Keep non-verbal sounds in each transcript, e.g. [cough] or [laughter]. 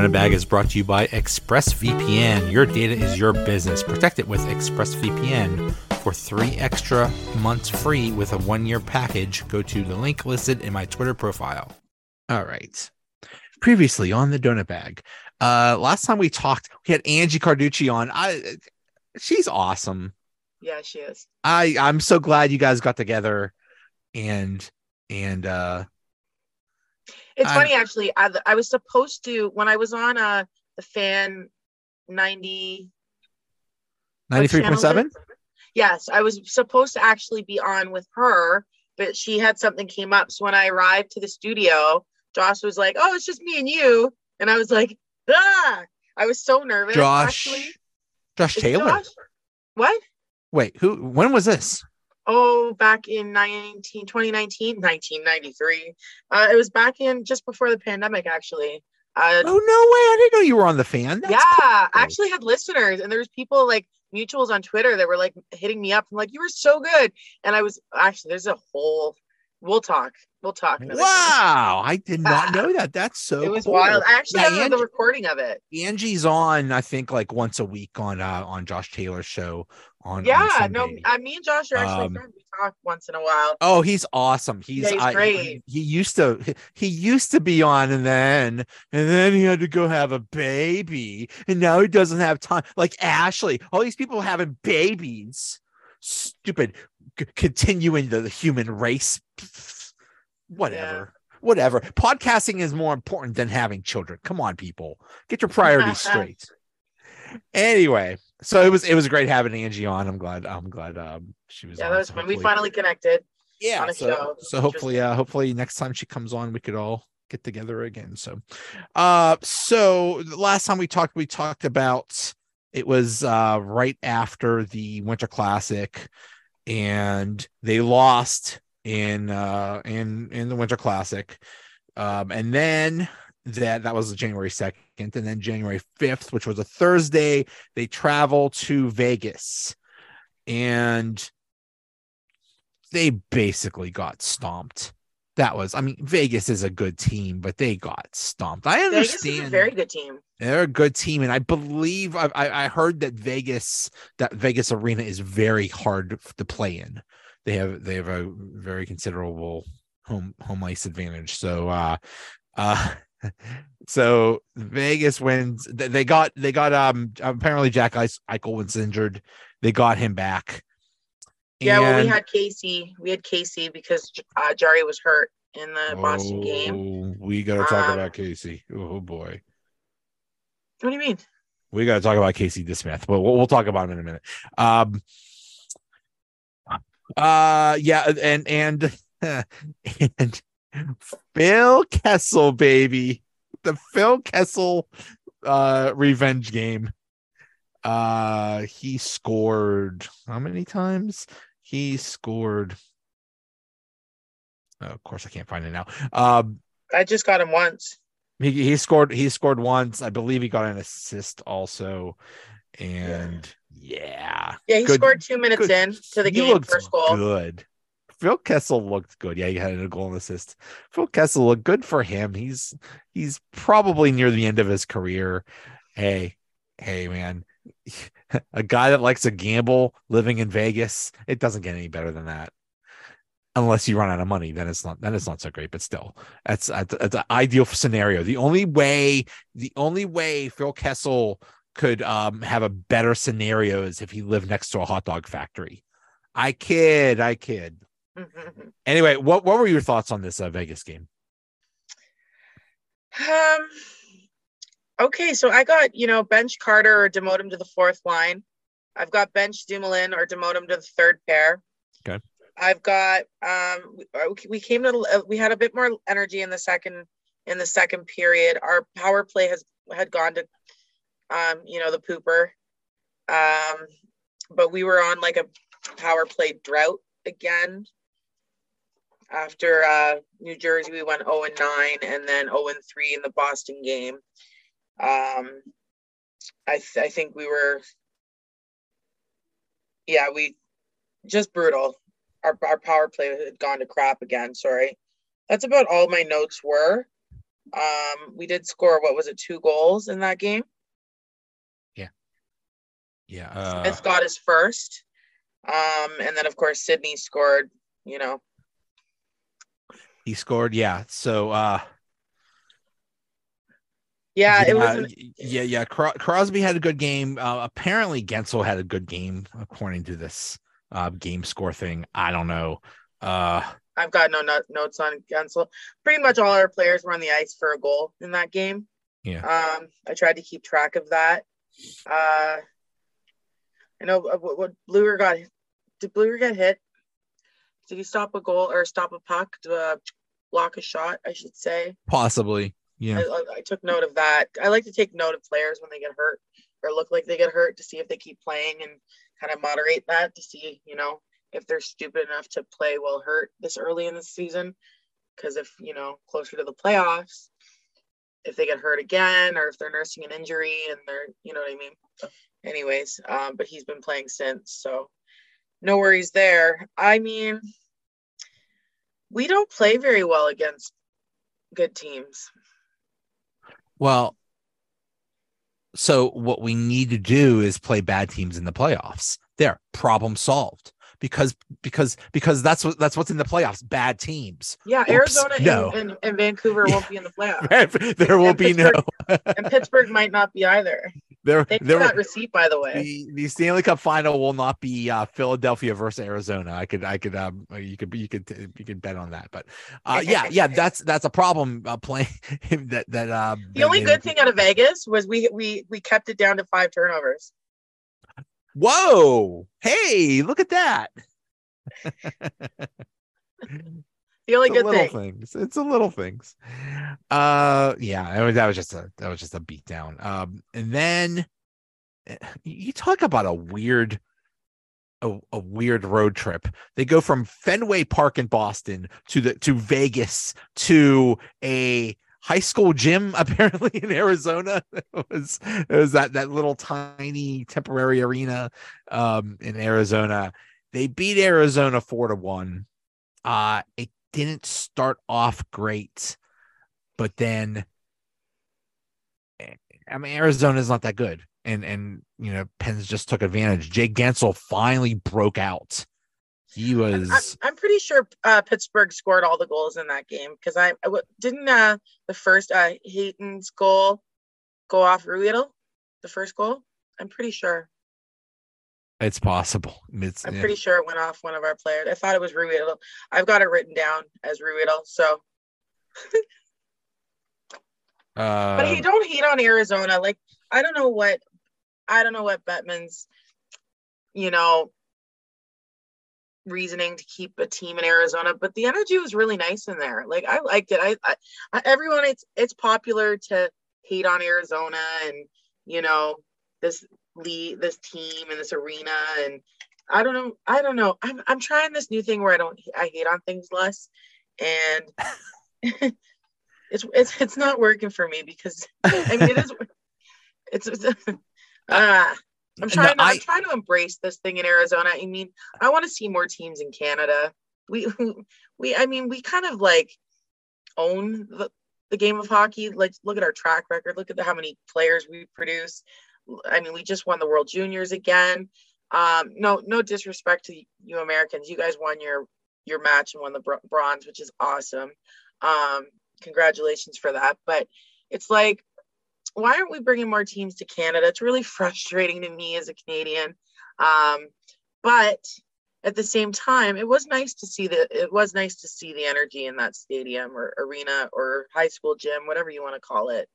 Donut Bag is brought to you by ExpressVPN. Your data is your business. Protect it with ExpressVPN. For three extra months free with a one year package, go to the link listed in my Twitter profile. All right. Previously on the Donut Bag, uh, last time we talked, we had Angie Carducci on. I, she's awesome. Yeah, she is. I, I'm so glad you guys got together, and and uh, It's I'm- funny actually. I, I was supposed to when I was on uh the fan ninety. what ninety three channel point seven. is it? Yes, I was supposed to actually be on with her, but she had something came up. So when I arrived to the studio, Josh was like, "Oh, it's just me and you," and I was like, "Ah!" I was so nervous. Josh, actually. Josh Taylor. Josh? What? Wait, who? When was this? Oh, back in 19, 2019, 1993. Uh, it was back in just before the pandemic, actually. Uh, Oh no way! I didn't know you were on the fan. That's yeah, cool. I actually had listeners, and there was people like mutuals on Twitter that were like hitting me up and like, "You were so good," and I was actually there's a whole. We'll talk. We'll talk. time. Wow, I did not know that. That's so. It was cool. wild. I actually Yeah, have the recording of it. Angie's on, I think, like once a week on uh on Josh Taylor's show on. on Yeah, no, I, me and Josh are actually Um, friends. We talk once in a while. Oh, he's awesome. He's, Yeah, he's I- great. He used to he used to be on and then and then he had to go have a baby and now he doesn't have time. Like Ashley, all these people having babies. Stupid c- continuing the human race. Whatever. Whatever. Podcasting is more important than having children. Come on, people. Get your priorities [laughs] straight. Anyway, so it was it was great having Angie on. I'm glad I'm glad um she was Yeah, that was So fun. We finally connected. yeah on a so, show, so hopefully uh hopefully next time she comes on we could all get together again so uh so the last time we talked we talked about it was uh right after the winter classic and they lost in uh in in the winter classic um and then that that was january 2nd and then january 5th which was a thursday they travel to vegas and they basically got stomped. That was, I mean, Vegas is a good team, but they got stomped. I Vegas understand is a very good team. they're a good team, and I believe I, I I heard that Vegas that Vegas arena is very hard to play in. They have they have a very considerable home home ice advantage. So uh uh so Vegas wins. They got they got um apparently Jack Eich- Eichel was injured. They got him back. Yeah, well, we had Casey. We had Casey because uh, Jarry was hurt in the Boston game. Oh, We got to talk Um, about Casey. Oh boy, What do you mean? we got to talk about Casey DeSmith. But we'll, we'll talk about him in a minute. Um, uh, yeah, and and [laughs] and Phil Kessel, baby, the Phil Kessel uh revenge game. Uh, he scored how many times? He scored. Oh, of course, I can't find it now. Um, I just got him once. he, he scored he scored once. I believe he got an assist also. And yeah. Yeah, he Good- scored two minutes good. in to the He game, first goal. Good. Phil Kessel looked good. Yeah, he had a goal and assist. Phil Kessel looked good for him. He's he's probably near the end of his career. Hey, hey man. [laughs] A guy that likes to gamble living in Vegas, it doesn't get any better than that. Unless you run out of money, then it's not then it's not so great. But still, that's that's, an ideal scenario. The only way, the only way Phil Kessel could um have a better scenario is if he lived next to a hot dog factory. I kid, I kid. [laughs] Anyway, what what were your thoughts on this uh, Vegas game? Um. Okay, so I got you know bench Carter or demote him to the fourth line. I've got bench Dumoulin or demote him to the third pair. Okay. I've got um. we- uh, We came to uh, we had a bit more energy in the second in the second period. Our power play has had gone to um you know the pooper. Um, but we were on like a power play drought again. After uh, New Jersey, we went 0 and 9 and then 0 and 3 in the Boston game. Um, I, th- I think we were, yeah, we just brutal. Our, our power play had gone to crap again. Sorry. That's about all my notes were. Um, we did score what was it, two goals in that game. Yeah. Uh, Smith got his first. Um, and then of course Sidney scored, you know. He scored. Yeah. So, uh, Yeah, it yeah, was yeah, yeah. Cro- Crosby had a good game. Uh, apparently, Guentzel had a good game, according to this uh, game score thing. I don't know. Uh, I've got no not- notes on Guentzel. Pretty much all our players were on the ice for a goal in that game. Yeah. Um, I tried to keep track of that. Uh, I know uh, what, what Blueger got. Did Blueger get hit? Did he stop a goal or stop a puck uh, block a shot? I should say. possibly. Yeah. I, I, took note of that. I like to take note of players when they get hurt or look like they get hurt to see if they keep playing and kind of moderate that to see, you know, if they're stupid enough to play while hurt this early in the season. Because if, you know, closer to the playoffs, if they get hurt again or if they're nursing an injury and they're, you know what I mean? Anyways, um, but he's been playing since. So no worries there. I mean, we don't play very well against good teams. Well, so what we need to do is play bad teams in the playoffs. There, problem solved. Because because because that's what that's what's in the playoffs. Bad teams. Yeah, Oops, Arizona and, no. and, and Vancouver won't be in the [laughs] playoffs. there will And be no. and Pittsburgh might not be either. There Thanks there for that receipt, by the way. the, the Stanley Cup final will not be uh, Philadelphia versus Arizona. I could I could um you could you could you could bet on that. But uh [laughs] yeah yeah that's that's a problem uh, playing [laughs] that that um The only good thing out of Vegas was we we we kept it down to five turnovers. Whoa! Hey, look at that. [laughs] The only It's a good little thing. things. It's a little things. Uh, yeah, I mean, that was just a that was just a beatdown. Um, and then eh, you talk about a weird, a, a weird road trip. They go from Fenway Park in Boston to the to Vegas to a high school gym [laughs] apparently in Arizona. [laughs] It was it was that that little tiny temporary arena um in Arizona. They beat Arizona four to one. Uh it didn't start off great, but then I mean Arizona's not that good. And and you know, Pens just took advantage. Jay Guentzel finally broke out. He I'm, was I'm pretty sure uh, Pittsburgh scored all the goals in that game because I didn't uh, the first uh, Hayton's goal go off Ruhwedel, the first goal. I'm pretty sure. It's possible. It's I'm yeah. pretty sure it went off one of our players. I thought it was Ruhwedel. I've got it written down as Ruhwedel. So, uh, [laughs] but hey, don't hate on Arizona. Like I don't know what, I don't know what Bettman's, you know, reasoning to keep a team in Arizona, but the energy was really nice in there. Like I liked it. I, I, I everyone, it's it's popular to hate on Arizona and you know this lead, this team and this arena and I don't know. I don't know. I'm I'm trying this new thing where I don't I hate on things less, and [laughs] it's it's it's not working for me because I mean it is. [laughs] It's, it's [laughs] uh, I'm trying. to, I- I'm trying to embrace this thing in Arizona. I mean, I want to see more teams in Canada. We we I mean we kind of like own the, the game of hockey. Like look at our track record. Look at the, how many players we produce. I mean, we just won the World Juniors again. Um, no, no disrespect to you Americans. You guys won your your match and won the bro- bronze, which is awesome. Um, congratulations for that. But it's like, why aren't we bringing more teams to Canada? It's really [laughs] frustrating to me as a Canadian. Um, but at the same time, it was nice to see the it was nice to see the energy in that stadium or arena or high school gym, whatever you want to call it.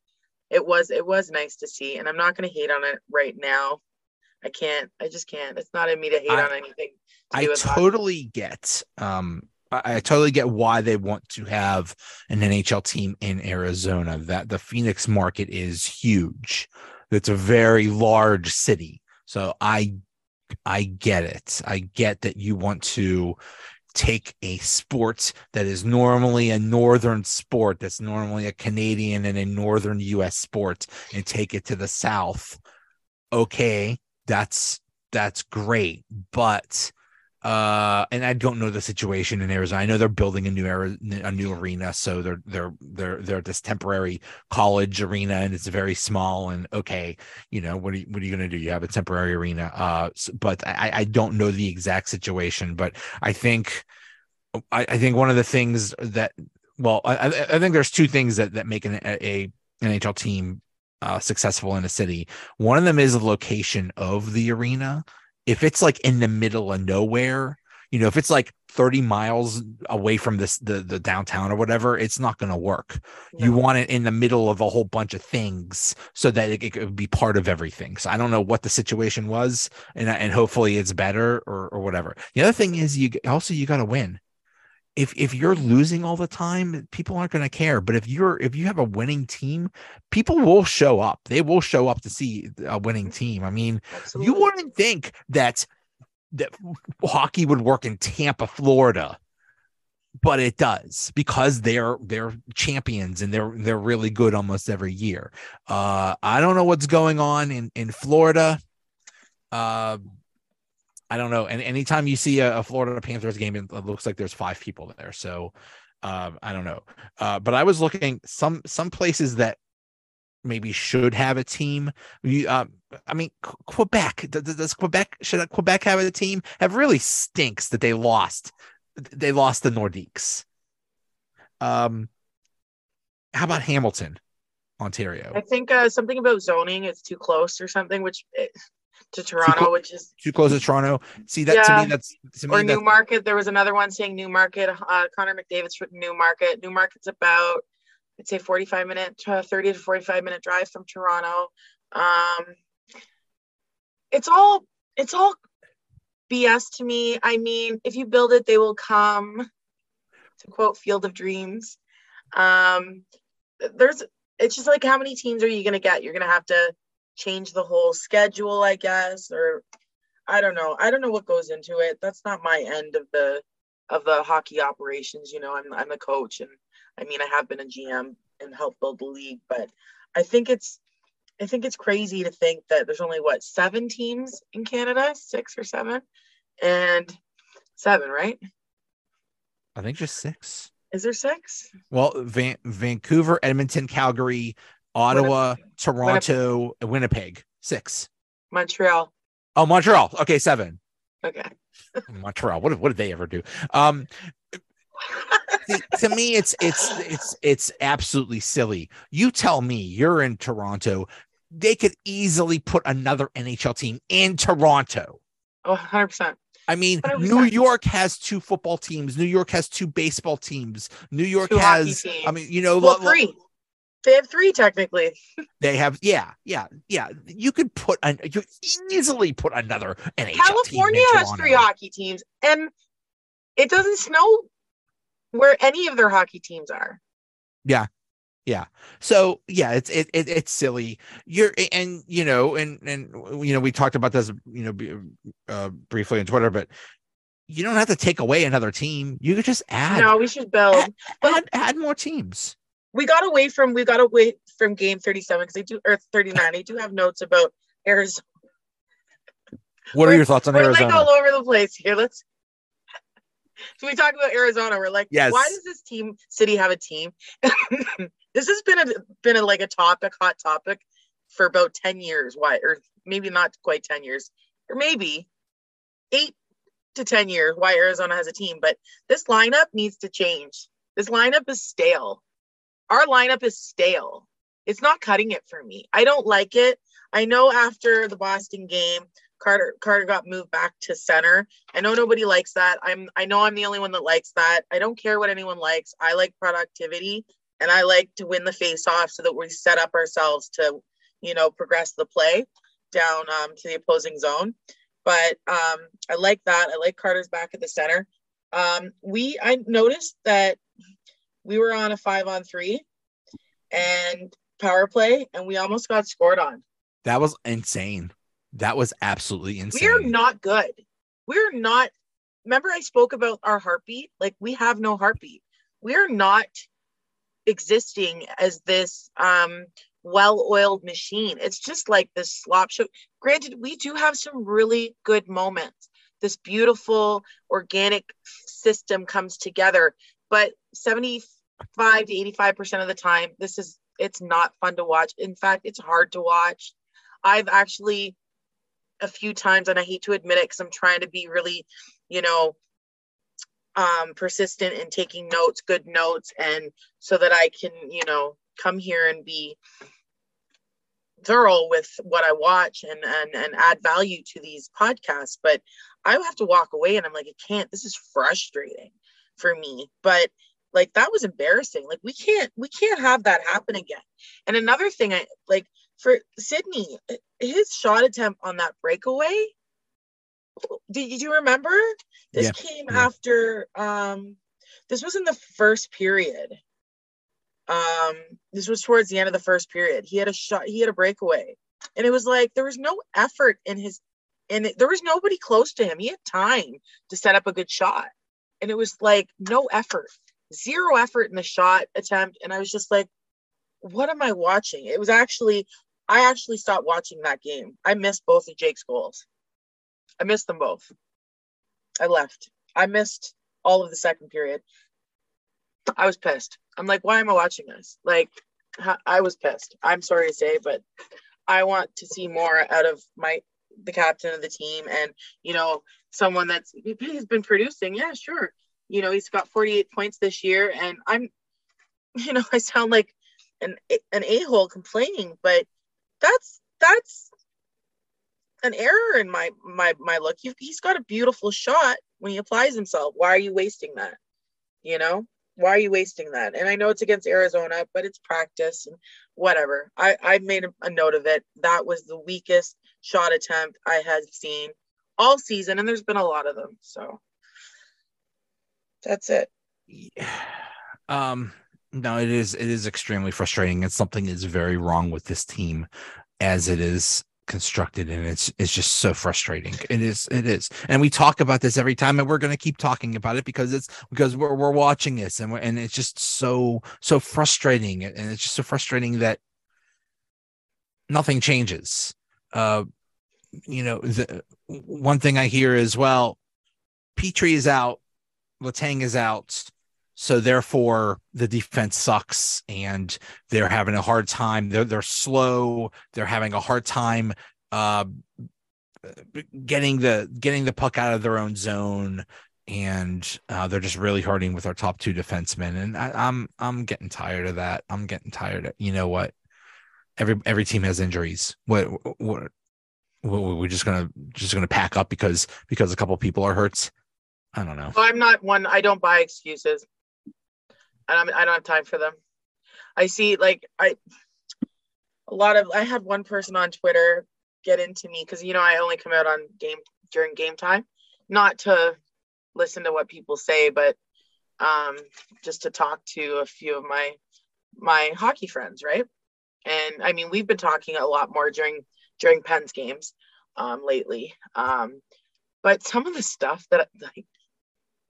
It was it was nice to see, and I'm not going to hate on it right now. I can't. I just can't. It's not in me to hate I- on anything. To I do with hockey. totally get um I, I totally get why they want to have an NHL team in Arizona. That the Phoenix market is huge. It's a very large city. So I I get it. I get that you want to take a sport that is normally a northern sport that's normally a Canadian and a northern US sport and take it to the south. Okay, that's that's great, but Uh, and I don't know the situation in Arizona. I know they're building a new era, a new arena, so they're they're they're they're this temporary college arena, and it's very small. And okay, you know what are you, what are you going to do? You have a temporary arena. Uh, but I I don't know the exact situation, but I think I, I think one of the things that well, I, I think there's two things that that make an a, a NHL team uh, successful in a city. One of them is the location of the arena if it's like in the middle of nowhere, you know, if it's like 30 miles away from this the the downtown or whatever, it's not going to work. No. You want it in the middle of a whole bunch of things so that it, it, could be part of everything. So I don't know what the situation was, and and hopefully it's better or or whatever. The other thing is you also you got to win if if you're losing all the time people aren't going to care but if you're if you have a winning team people will show up. They will show up to see a winning team. I mean Absolutely. you wouldn't think that that hockey would work in tampa florida but it does because they're they're champions and they're they're really good almost every year. Uh i don't know what's going on in in florida. Uh I don't know. And anytime you see a, a, Florida Panthers game, it looks like there's five people there. So um, I don't know. Uh, but I was looking some some places that maybe should have a team. You, uh, I mean, Quebec. Does, does Quebec should Quebec have a team? Have really stinks that they lost. They lost the Nordiques. Um, how about Hamilton, Ontario? I think uh, something about zoning. It's too close or something, which it, to Toronto, which is too close to Toronto. See that yeah. to me, that's to or me, Newmarket. There was another one saying Newmarket. Uh, Connor McDavid's from Newmarket. Newmarket's about I'd say 45 minute, uh, 30 to 45 minute drive from Toronto. Um, it's all it's all BS to me. I mean, if you build it, they will come. To quote Field of Dreams, um, there's it's just like how many teams are you to get? You're to have to change the whole schedule, I guess, or I don't know. I don't know what goes into it. That's not my end of the of the hockey operations. You know, I'm I'm a coach, and I mean, I have been a GM and helped build the league, but I think it's I think it's crazy to think that there's only what seven teams in Canada, six or seven, and seven, right? I think just six. Is there six? Well, Van- Vancouver, Edmonton, Calgary, Ottawa, Winnipeg. Toronto, Winnipeg. Winnipeg. Six. Montreal. Oh, Montreal. Okay, seven. Okay. [laughs] Montreal. What what did they ever do? Um [laughs] see, to me it's it's it's it's absolutely silly. You tell me you're in Toronto, they could easily put another NHL team in Toronto. Oh, 100%. I mean, 100%. New York has two football teams. New York has two baseball teams. New York two has, I mean, you know, well, three. They have three technically. they have, yeah, yeah, yeah. You could put an, you easily put another NHL California has three hockey teams, and it doesn't snow where any of their hockey teams are. Yeah, yeah. So yeah, it's it, it it's silly. You're and you know and and you know we talked about this you know uh, briefly on Twitter, but you don't have to take away another team. You could just add. No, we should build. Add, add, add more teams we got away from we got away from game 37 because they do or 39 they do have notes about arizona. What are your thoughts on we're arizona? like all over the place here. Let's so we talk about arizona we're like yes. why does this team city have a team? [laughs] This has been a been a like a topic hot topic for about 10 years. Why or maybe not quite 10 years or maybe eight to 10 years why arizona has a team but this lineup needs to change. This lineup is stale our lineup is stale. It's not cutting it for me. I don't like it. I know after the Boston game, Carter Carter got moved back to center. I know nobody likes that. I'm I know I'm the only one that likes that. I don't care what anyone likes. I like productivity and I like to win the face off so that we set up ourselves to, you know, progress the play down um, to the opposing zone. But um, I like that. I like Carter's back at the center. Um, we I noticed that we were on a five on three and power play, and we almost got scored on. That was insane. That was absolutely insane. We're not good. We're not. Remember, I spoke about our heartbeat? Like, we have no heartbeat. We're not existing as this um, well oiled machine. It's just like this slop show. Granted, we do have some really good moments. this beautiful organic system comes together. But 75 to 85% of the time, this is it's not fun to watch. In fact, it's hard to watch. I've actually a few times, and I hate to admit it because I'm trying to be really, you know, um, persistent in taking notes, good notes, and so that I can, you know, come here and be thorough with what I watch and and and add value to these podcasts. But I have to walk away and I'm like, I can't. This is frustrating for me. But like that was embarrassing. Like we can't we can't have that happen again. And another thing, I like for sidney his shot attempt on that breakaway. Did you remember? This yeah. came yeah. after um this was in the first period. Um, this was towards the end of the first period. He had a shot, he had a breakaway. And it was like there was no effort in his and it, there was nobody close to him. He had time to set up a good shot. And it was like no effort, zero effort in the shot attempt. And I was just like, what am I watching? It was actually, I actually stopped watching that game. I missed both of Jake's goals. I missed them both. I left. I missed all of the second period. I was pissed. I'm like, why am I watching this? Like, I was pissed. I'm sorry to say, but I want to see more out of my the captain of the team and you know someone that's he's been producing. Yeah, sure. You know, he's got 48 points this year, and I'm, [laughs] you know, I sound like an an a hole complaining, but that's that's an error in my my my look. he's got a beautiful shot when he applies himself. Why are you wasting that? You know why are you wasting that? And I know it's against Arizona, but it's practice and whatever. I, I made a note of it. That was the weakest shot attempt I had seen all season, and there's been a lot of them. So that's it. Yeah. [sighs] Um, no, it is it is extremely frustrating, and something is very wrong with this team as it is constructed and it's it's just so frustrating it is it is and we talk about this every time and we're going to keep talking about it because it's because we're, we're watching this and and it's just so so frustrating and it's just so frustrating that nothing changes uh you know the one thing i hear is well petry is out letang is out so therefore the defense sucks and they're having a hard time. They're they're slow. They're having a hard time uh, getting the getting the puck out of their own zone and uh, they're just really hurting with our top two defensemen. And I, I'm I'm getting tired of that. I'm getting tired of you know what? Every every team has injuries. What what, we're just gonna just gonna pack up because because a couple people are hurts I don't know. I'm not one. I don't buy excuses and I don't have time for them. I see like I a lot of I had one person on Twitter get into me because you know I only come out on game during game time, not to listen to what people say, but um, just to talk to a few of my my hockey friends, right? And I mean, we've been talking a lot more during during Pens games um, lately. Um, but some of the stuff that like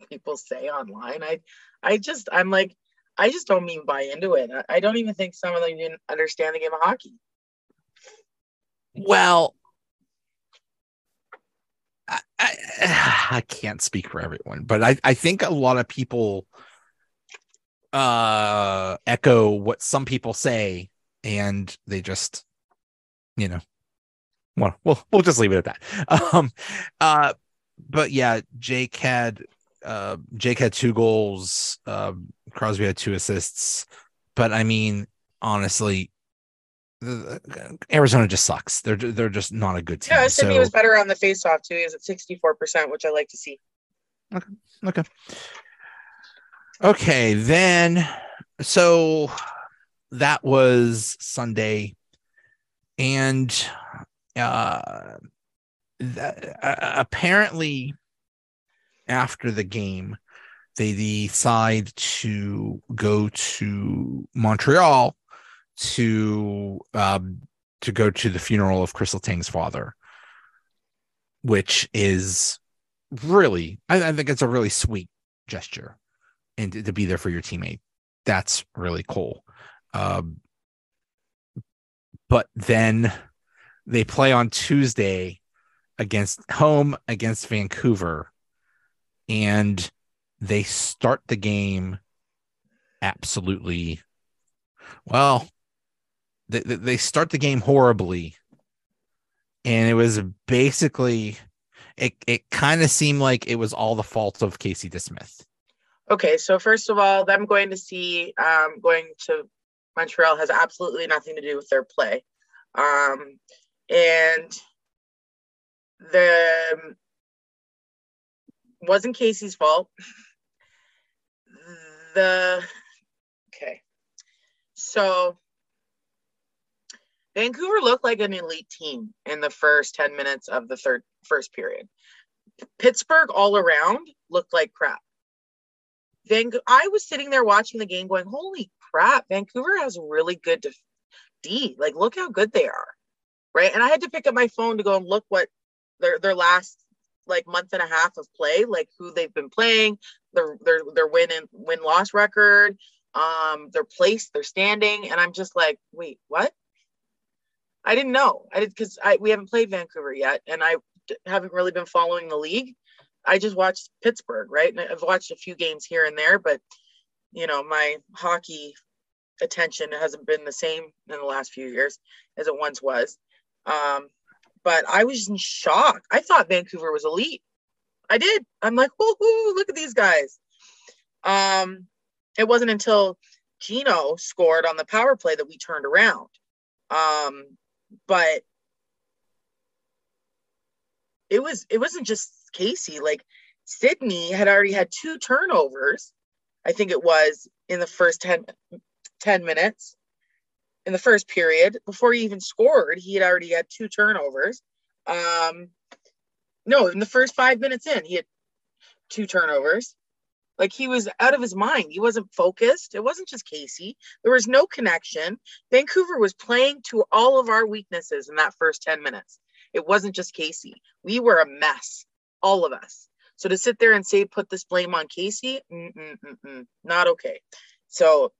people say online, I I just I'm like, I just don't even buy into it. I don't even think some of them even understand the game of hockey. Well, I, I, [sighs] I can't speak for everyone, but I, I think a lot of people uh, echo what some people say, and they just, you know, well, we'll we'll just leave it at that. [laughs] Um, uh, but yeah, Jake had uh, Jake had two goals. Uh, Crosby had two assists. But I mean, honestly, Arizona just sucks. They're they're just not a good team. Yeah, Sidney so... was better on the faceoff too. He was at sixty four percent, which I like to see. Okay. Okay. Okay. Then, so that was Sunday, and uh, that, uh, apparently after the game, they decide to go to Montreal to um, to go to the funeral of Kris Letang's father, which is really, I, I, think it's a really sweet gesture, and to, to, be there for your teammate, that's really cool. Um, but then they play on Tuesday against home against Vancouver, and they start the game absolutely well. They, they start the game horribly, and it was basically it. It kind of seemed like it was all the fault of Casey DeSmith. Okay, so first of all, them going to see um, going to Montreal has absolutely nothing to do with their play, um, and the wasn't Casey's fault. The okay, so Vancouver looked like an elite team in the first 10 minutes of the third first period. Pittsburgh all around looked like crap. Van, I was sitting there watching the game going, holy crap, Vancouver has really good def- D. Like, look how good they are. Right. And I had to pick up my phone to go and look what their their last like month and a half of play, like who they've been playing, their their their win and win loss record, um, their place, their standing. And I'm just like, wait, what? I didn't know. I did because I we haven't played Vancouver yet, and I haven't really been following the league. I just watched Pittsburgh, right? And I've watched a few games here and there, but you know, my hockey attention hasn't been the same in the last few years as it once was. Um, but I was in shock. I thought Vancouver was elite. I did. I'm like, whoo, look at these guys. Um, it wasn't until Geno scored on the power play that we turned around. Um, but it was it wasn't just Casey. Like Sidney had already had two turnovers, I think it was in the first 10, 10 minutes in the first period before he even scored. He had already had two turnovers. Um, no, in the first five minutes in, he had two turnovers. Like he was out of his mind. He wasn't focused. It wasn't just Casey. There was no connection. Vancouver was playing to all of our weaknesses in that first 10 minutes. It wasn't just Casey. We were a mess, all of us. So to sit there and say, put this blame on Casey, not okay. So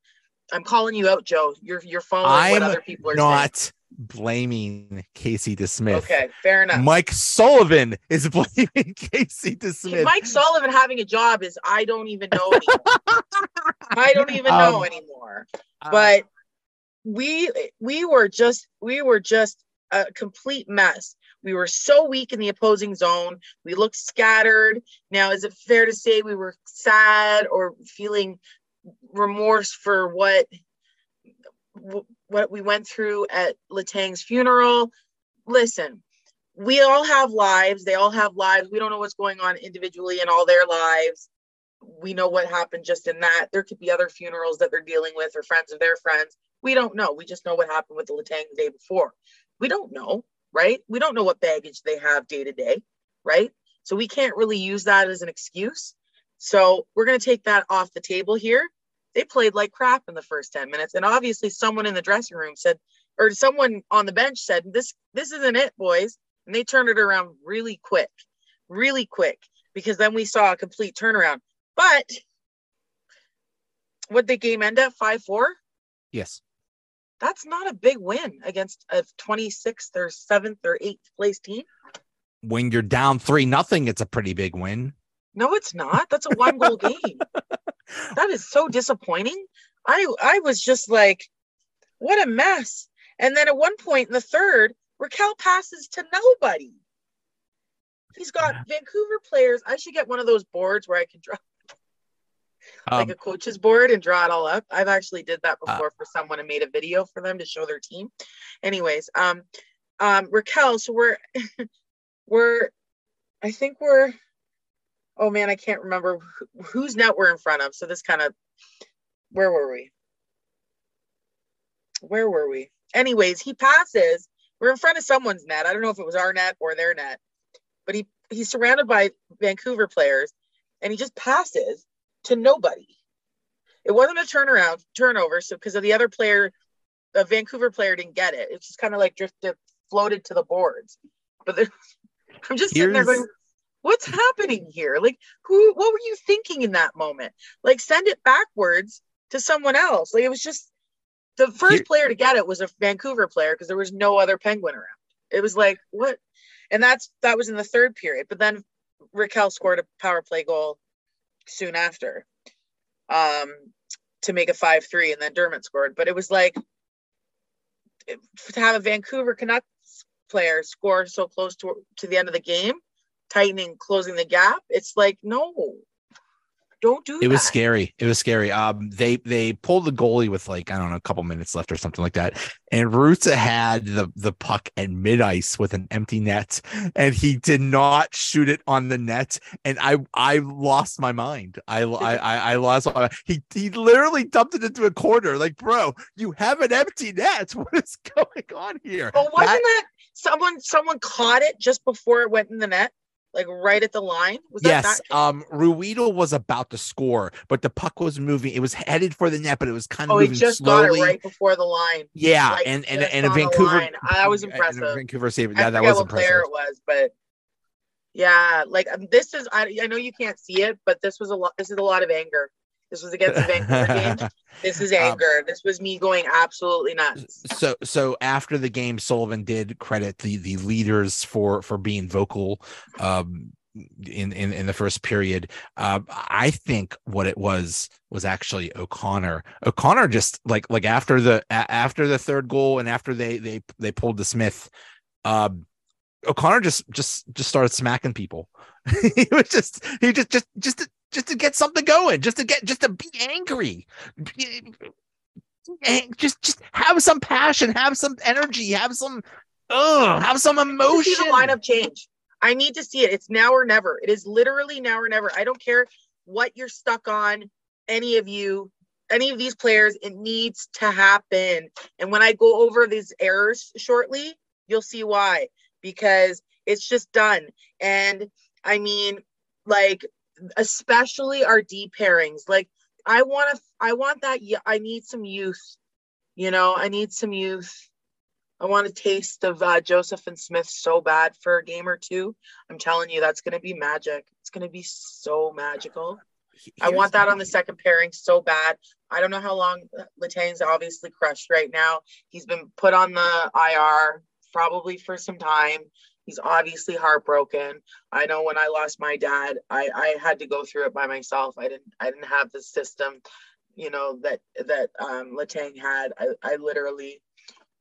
I'm calling you out, Joe. You're you're following I'm what other people are saying. not saying. blaming Casey DeSmith. Okay, fair enough. Mike Sullivan is [laughs] blaming Casey DeSmith. Mike Sullivan having a job is I don't even know anymore. [laughs] I don't even know um, anymore. Uh, but uh, we we were just we were just a complete mess. We were so weak in the opposing zone. We looked scattered. Now, is it fair to say we were sad or feeling remorse for what what we went through at Letang's funeral? Listen, we all have lives. They all have lives. We don't know what's going on individually in all their lives. We know what happened just in that. There could be other funerals that they're dealing with or friends of their friends. We don't know. We just know what happened with the Letang the day before. We don't know right? We don't know what baggage they have day to day, right? So we can't really use that as an excuse. So we're going to take that off the table here. They played like crap in the first 10 minutes. And obviously someone in the dressing room said, or someone on the bench said, this, this isn't it, boys. And they turned it around really quick, really quick, because then we saw a complete turnaround. But would the game end at 5 4? Yes that's not a big win against a 26th or 7th or 8th place team. When you're down 3 nothing, it's a pretty big win. No, it's not. That's a one goal game. [laughs] That is so disappointing. I I was just like what a mess. And then at one point in the third, Rakell passes to nobody. He's got Vancouver players. I should get one of those boards where I can draw um, like a coach's board and draw it all up. I've actually did that uh, before uh, for someone and made a video for them to show their team. Anyways, um, um, Rakell, so we're [laughs] we're I think we're oh man, I can't remember whose net we're in front of. So this kind of where were we? Where were we? Anyways, he passes. We're in front of someone's net. I don't know if it was our net or their net, but he he's surrounded by Vancouver players and he just passes to nobody. It wasn't a turnaround turnover, so because of the other player, the Vancouver player didn't get it. It's just kind of like drifted, floated to the boards. But [laughs] I'm just sitting there going, "What's happening here? Like, who? What were you thinking in that moment? Like, send it backwards to someone else. Like, it was just the first Here, player to get it was a Vancouver player because there was no other Penguin around. It was like, what? and that's that was in the third period. But then Rakell scored a power play goal soon after um, to make a five three, and then Dermott scored. But it was like to have a Vancouver Canucks player score so close to to the end of the game, tightening, closing the gap. It's like no, don't do it that. was scary. It was scary. Um, they they pulled the goalie with like I don't know a couple minutes left or something like that, and Rutta had the the puck at mid ice with an empty net, and he did not shoot it on the net, and I I lost my mind. I I I, lost. My, he he literally dumped it into a corner. Like, bro, you have an empty net. [laughs] What is going on here? But wasn't that, that someone someone caught it just before it went in the net? Like right at the line? Was yes. That um, was about to score, but the puck was moving. It was headed for the net, but it was kind of oh, moving he just slowly. got it right before the line. Yeah, like, and and and Vancouver. I was impressive. Vancouver save Yeah, that was what impressive. player it was, but yeah, like um, this is. I, I know you can't see it, but this was a lot. This is a lot of anger. This was against the Vancouver game. [laughs] This is um, anger. Um, this was me going absolutely nuts. So so after the game, Sullivan did credit the the leaders for for being vocal. Um, in, in in the first period. Uh, I think what it was was actually O'Connor. O'Connor just like like after the after the third goal and after they they they pulled DeSmith, uh, O'Connor just just just started smacking people. [laughs] he was just he just just just just to get something going, just to get just to be angry. Just just have some passion, have some energy, have some oh, have some emotion. See the lineup change. I need to see it. It's now or never. It is literally now or never. I don't care what you're stuck on, any of you, any of these players, it needs to happen. And when I go over these errors shortly, you'll see why. Because it's just done. And I mean, like, especially our D pairings. Like, I want to, I want that. I need some youth. You know, I need some youth. I want a taste of uh, Joseph and Smith so bad for a game or two. I'm telling you, that's going to be magic. It's going to be so magical. Here's I want that on the second pairing so bad. I don't know how long Letang's obviously crushed right now. He's been put on the IR probably for some time. He's obviously heartbroken. I know when I lost my dad, I, I had to go through it by myself. I didn't I didn't have the system, you know, that that um Letang had. I, I literally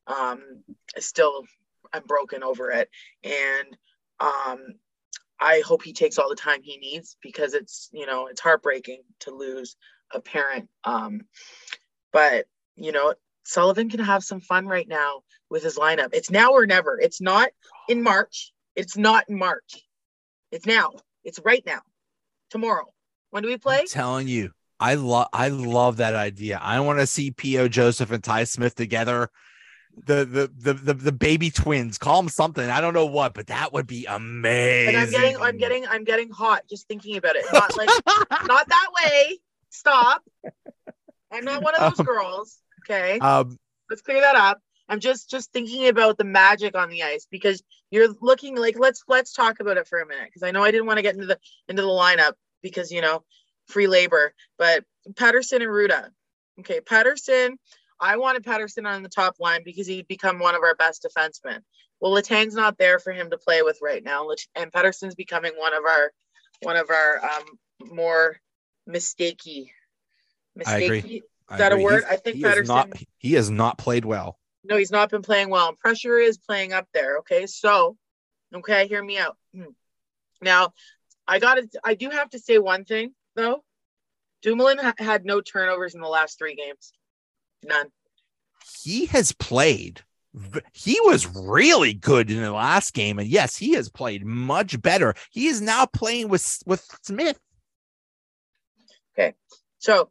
um, still I'm broken over it. And um, I hope he takes all the time he needs because it's, you know, it's heartbreaking to lose a parent. Um, but, you know, Sullivan can have some fun right now with his lineup. It's now or never. It's not in March. It's not in March. It's now. It's right now. Tomorrow. When do we play? I'm telling you. I love I love that idea. I want to see P.O. Joseph and Ty Smith together the, the the the the baby twins. Call them something. I don't know what, but that would be amazing. And I'm getting I'm getting I'm getting hot just thinking about it. Not like [laughs] not that way. Stop. I'm not one of those um, girls. Okay. Um let's clear that up. I'm just just thinking about the magic on the ice because you're looking like let's let's talk about it for a minute because I know I didn't want to get into the into the lineup because you know free labor, but Pettersson and Rutta. Okay, Pettersson. I wanted Pettersson on the top line because he'd become one of our best defensemen. Well, Letang's not there for him to play with right now, and Pettersson's becoming one of our one of our um, more mistakey. Mistakey. I agree. Is that a word? He's, I think he Pettersson. Not, he has not played well. No, he's not been playing well. And pressure is playing up there. Okay, so okay, hear me out. Hmm. Now, I got to. I do have to say one thing though. Dumoulin ha- had no turnovers in the last three games. None. He has played. He was really good in the last game, and yes, he has played much better. He is now playing with with Smith. Okay, so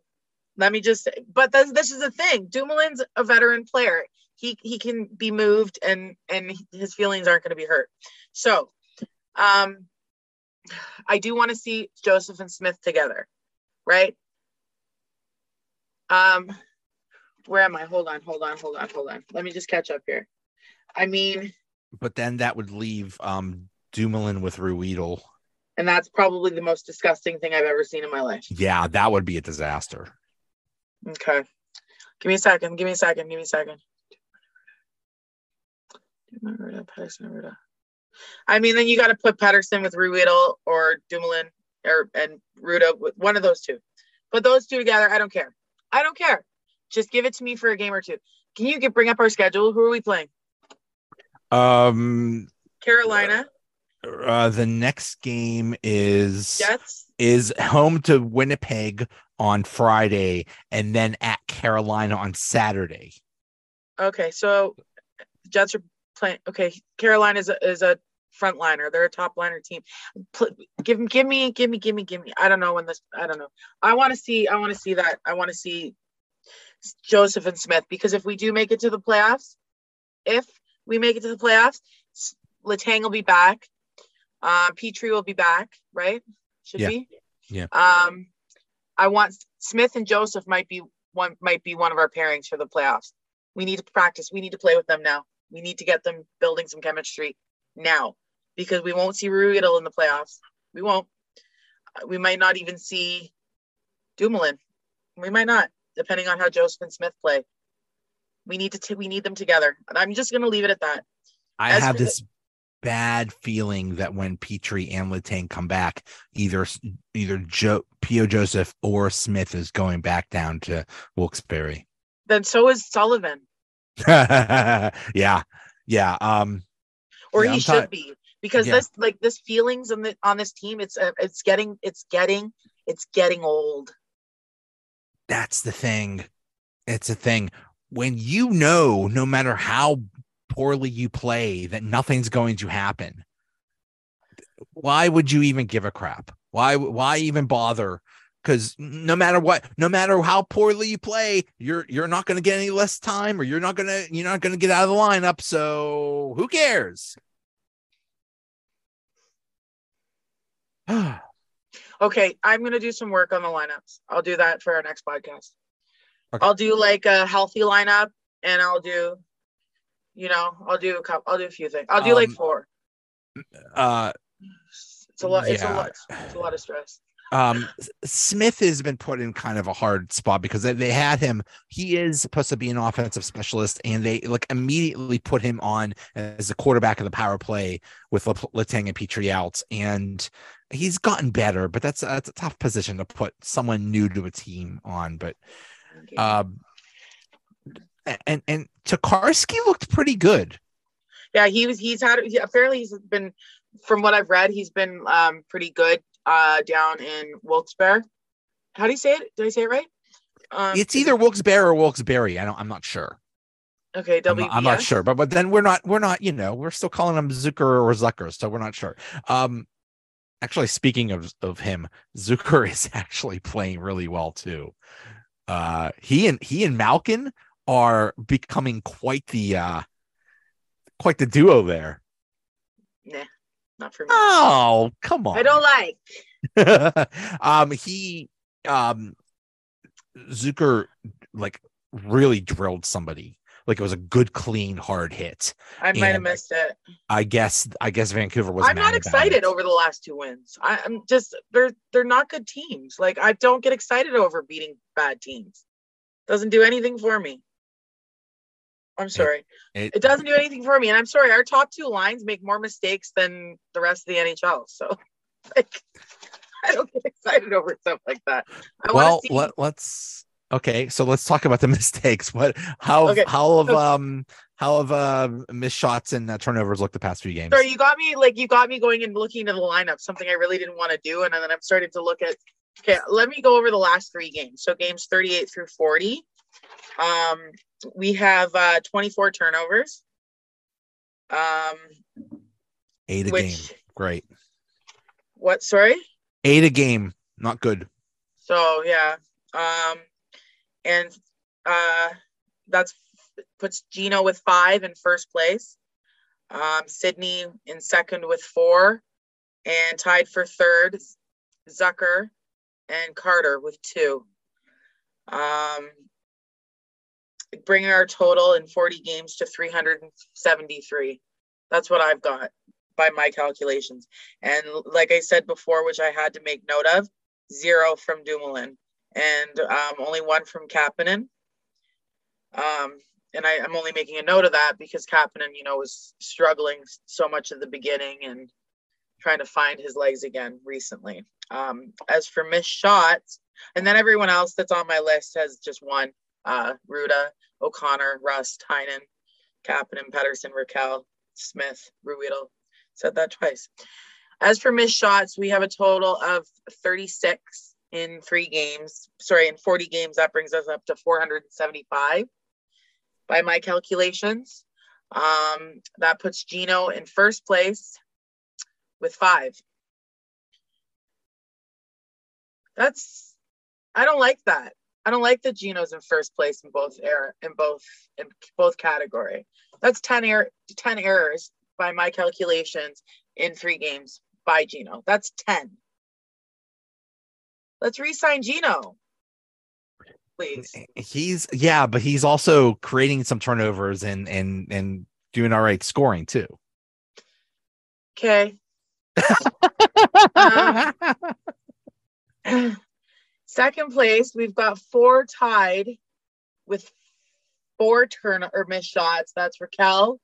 let me just. But this, this is the thing. Dumoulin's a veteran player. He he can be moved, and and his feelings aren't going to be hurt. So, um, I do want to see Joseph and Smith together, right? Um, where am I? Hold on, hold on, hold on, hold on. Let me just catch up here. I mean, but then that would leave um Dumoulin with Ruhwedel. And that's probably the most disgusting thing I've ever seen in my life. Yeah, that would be a disaster. Okay. Give me a second. Give me a second. Give me a second. I mean, then you got to put Pettersson with Ruhwedel or Dumoulin or and Rutta with one of those two. Put those two together. I don't care. I don't care. Just give it to me for a game or two. Can you get bring up our schedule? Who are we playing? Um, Carolina. uh, the next game is Jets. is home to Winnipeg on Friday, and then at Carolina on Saturday. Okay, so Jets are playing. Okay, Carolina is a, is a frontliner. They're a top liner team. Pl- give me, give me, give me, give me, give me. I don't know when this. I don't know. I want to see. I want to see that. I want to see Joseph and Smith because if we do make it to the playoffs, if we make it to the playoffs, Letang will be back. Uh, Petry will be back, right? Should Yeah. be. Yeah. Um, I want Smith and Joseph might be one might be one of our pairings for the playoffs. We need to practice. We need to play with them now. We need to get them building some chemistry now because we won't see Ruhwedel in the playoffs. We won't. Uh, We might not even see Dumoulin. We might not, depending on how Joseph and Smith play. We need to t- we need them together. And I'm just gonna leave it at that. I As have for the- this bad feeling that when Petry and Letang come back, either either Joe Pio Joseph or Smith is going back down to Wilkes-Barre. Then so is Sullivan, [laughs] yeah, yeah. Um, or Yeah, he I'm should be, because Yeah. this like this feelings on the on this team. It's uh, it's getting it's getting it's getting old. that's the thing. It's a thing when you know, no matter how poorly you play, that nothing's going to happen. Why would you even give a crap? Why? Why even bother? Because no matter what, no matter how poorly you play, you're you're not going to get any less time, or you're not gonna you're not going to get out of the lineup. So who cares? [sighs] Okay, I'm gonna do some work on the lineups. I'll do that for our next podcast. Okay. I'll do like a healthy lineup, and I'll do, you know, I'll do a couple. I'll do a few things. I'll do like Um, four. uh, It's a lot. It's a lot. It's a lot of stress. Um Smith has been put in kind of a hard spot because they, they had him he is supposed to be an offensive specialist and they like immediately put him on as the quarterback of the power play with Lat- Letang and Petry out and he's gotten better but that's that's a tough position to put someone new to a team on but um and and Tokarski looked pretty good yeah, he was. He's had. Apparently, he's been, from what I've read, he's been um pretty good uh down in Wilkes-Barre. How do you say it? Did I say it right? Um, it's either Wilkes-Barre or Wilkes-Barre I don't I'm not sure okay. I'm not, I'm not sure, but but then we're not we're not you know we're still calling him Zucker or Zucker, so we're not sure. Um, actually, speaking of of him, Zucker [laughs] is actually playing really well too. Uh, he and he and Malkin are becoming quite the uh quite the duo there. Nah, not for me. Oh, come on! I don't like. [laughs] um, he um, Zucker like really drilled somebody. Like it was a good, clean, hard hit. I might have missed it. I guess I guess Vancouver was. I'm not excited over the last two wins. I, I'm just they're they're not good teams. Like I don't get excited over beating bad teams. Doesn't do anything for me. I'm sorry. it- It, doesn't do anything for me, and I'm sorry. Our top two lines make more mistakes than the rest of the NHL. So, [laughs] like, I don't get excited over stuff like that. I well, see. let, let's okay. So let's talk about the [laughs] mistakes. What how Okay, how have so- um how have uh missed shots and uh, turnovers looked the past few games? Sorry, you got me like you got me going and looking at the lineup, something I really didn't want to do, and then I'm starting to look at. Okay, let me go over the last three games. So games 38 through 40. Um, we have uh 24 turnovers. Um, Eight a which game, great. what? Sorry. Eight a game, not good. So yeah, um, and uh, that's puts Geno with five in first place. Um, Sidney in second with four, and tied for third, Zucker and Carter with two. Um, bringing our total in 40 games to 373. That's what I've got by my calculations. And like I said before, which I had to make note of, zero from Dumoulin and um, only one from Kapanen. Um, and I, am only making a note of that because Kapanen, you know, was struggling so much at the beginning and trying to find his legs again recently. Um, as for missed shots, and then everyone else that's on my list has just one: uh, Rutta, O'Connor, Rust, Heinen, Kapanen, Pettersson, Rakell, Smith, Ruhwedel. Said that twice. As for missed shots, we have a total of 36 in three games. Sorry, in 40 games, that brings us up to 475 by my calculations. Um, that puts Geno in first place with five. That's I don't like that. I don't like that Geno's in first place in both air in both in both category. That's 10 error 10 errors by my calculations in three games by Geno. That's 10. Let's re-sign Geno. Please. He's yeah, but he's also creating some turnovers and and and doing all right scoring too. Okay. [laughs] um, [laughs] second place, we've got four tied with four turn or missed shots. That's Rakell,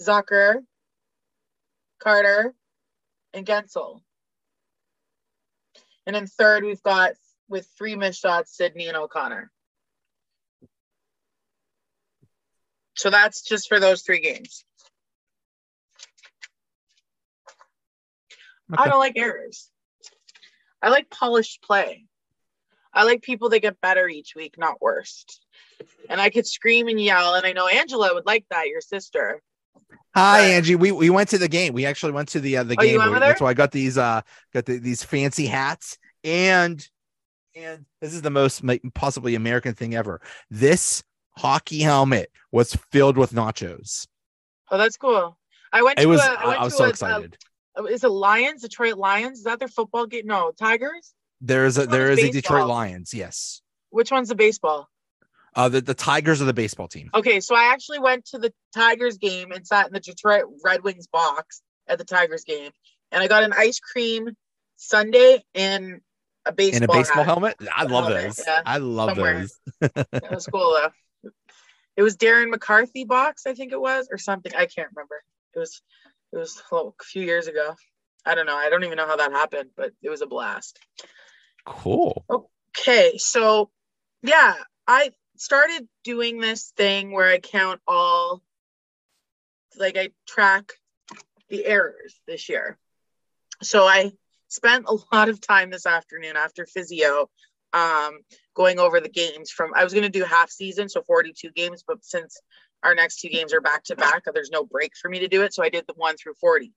Zucker, Carter, and Guentzel. And in third, we've got with three missed shots, Sidney and O'Connor. So that's just for those three games. Okay. I don't like errors. I like polished play. I like people that get better each week, not worse. And I could scream and yell, and I know Angela would like that, your sister. Hi, but, Angie. We we went to the game. We actually went to the uh, the oh, game. That's why I got these uh got the, these fancy hats and and this is the most possibly American thing ever. This hockey helmet was filled with nachos. Oh, that's cool. I went. It was. A, I, went I was so a, excited. A, is it Lions? Detroit Lions? Is that their football game? No, Tigers. There is a there is a Detroit Lions. Yes. Which one's the baseball? Uh, the, the Tigers are the baseball team. Okay, so I actually went to the Tigers game and sat in the Detroit Red Wings box at the Tigers game, and I got an ice cream sundae and a baseball in a baseball hat. helmet. I love helmet, those. Yeah, I love somewhere. those. it was cool though. It was Darren McCarty box, I think it was, or something. I can't remember. It was it was a few years ago. I don't know. I don't even know how that happened, but it was a blast. Cool. Okay, so yeah, I started doing this thing where I count all, like I track the errors this year. So I spent a lot of time this afternoon after physio um, going over the games from I was going to do half season, so 42 games, but since our next two games are back to back, there's no break for me to do it. So I did the one through 40.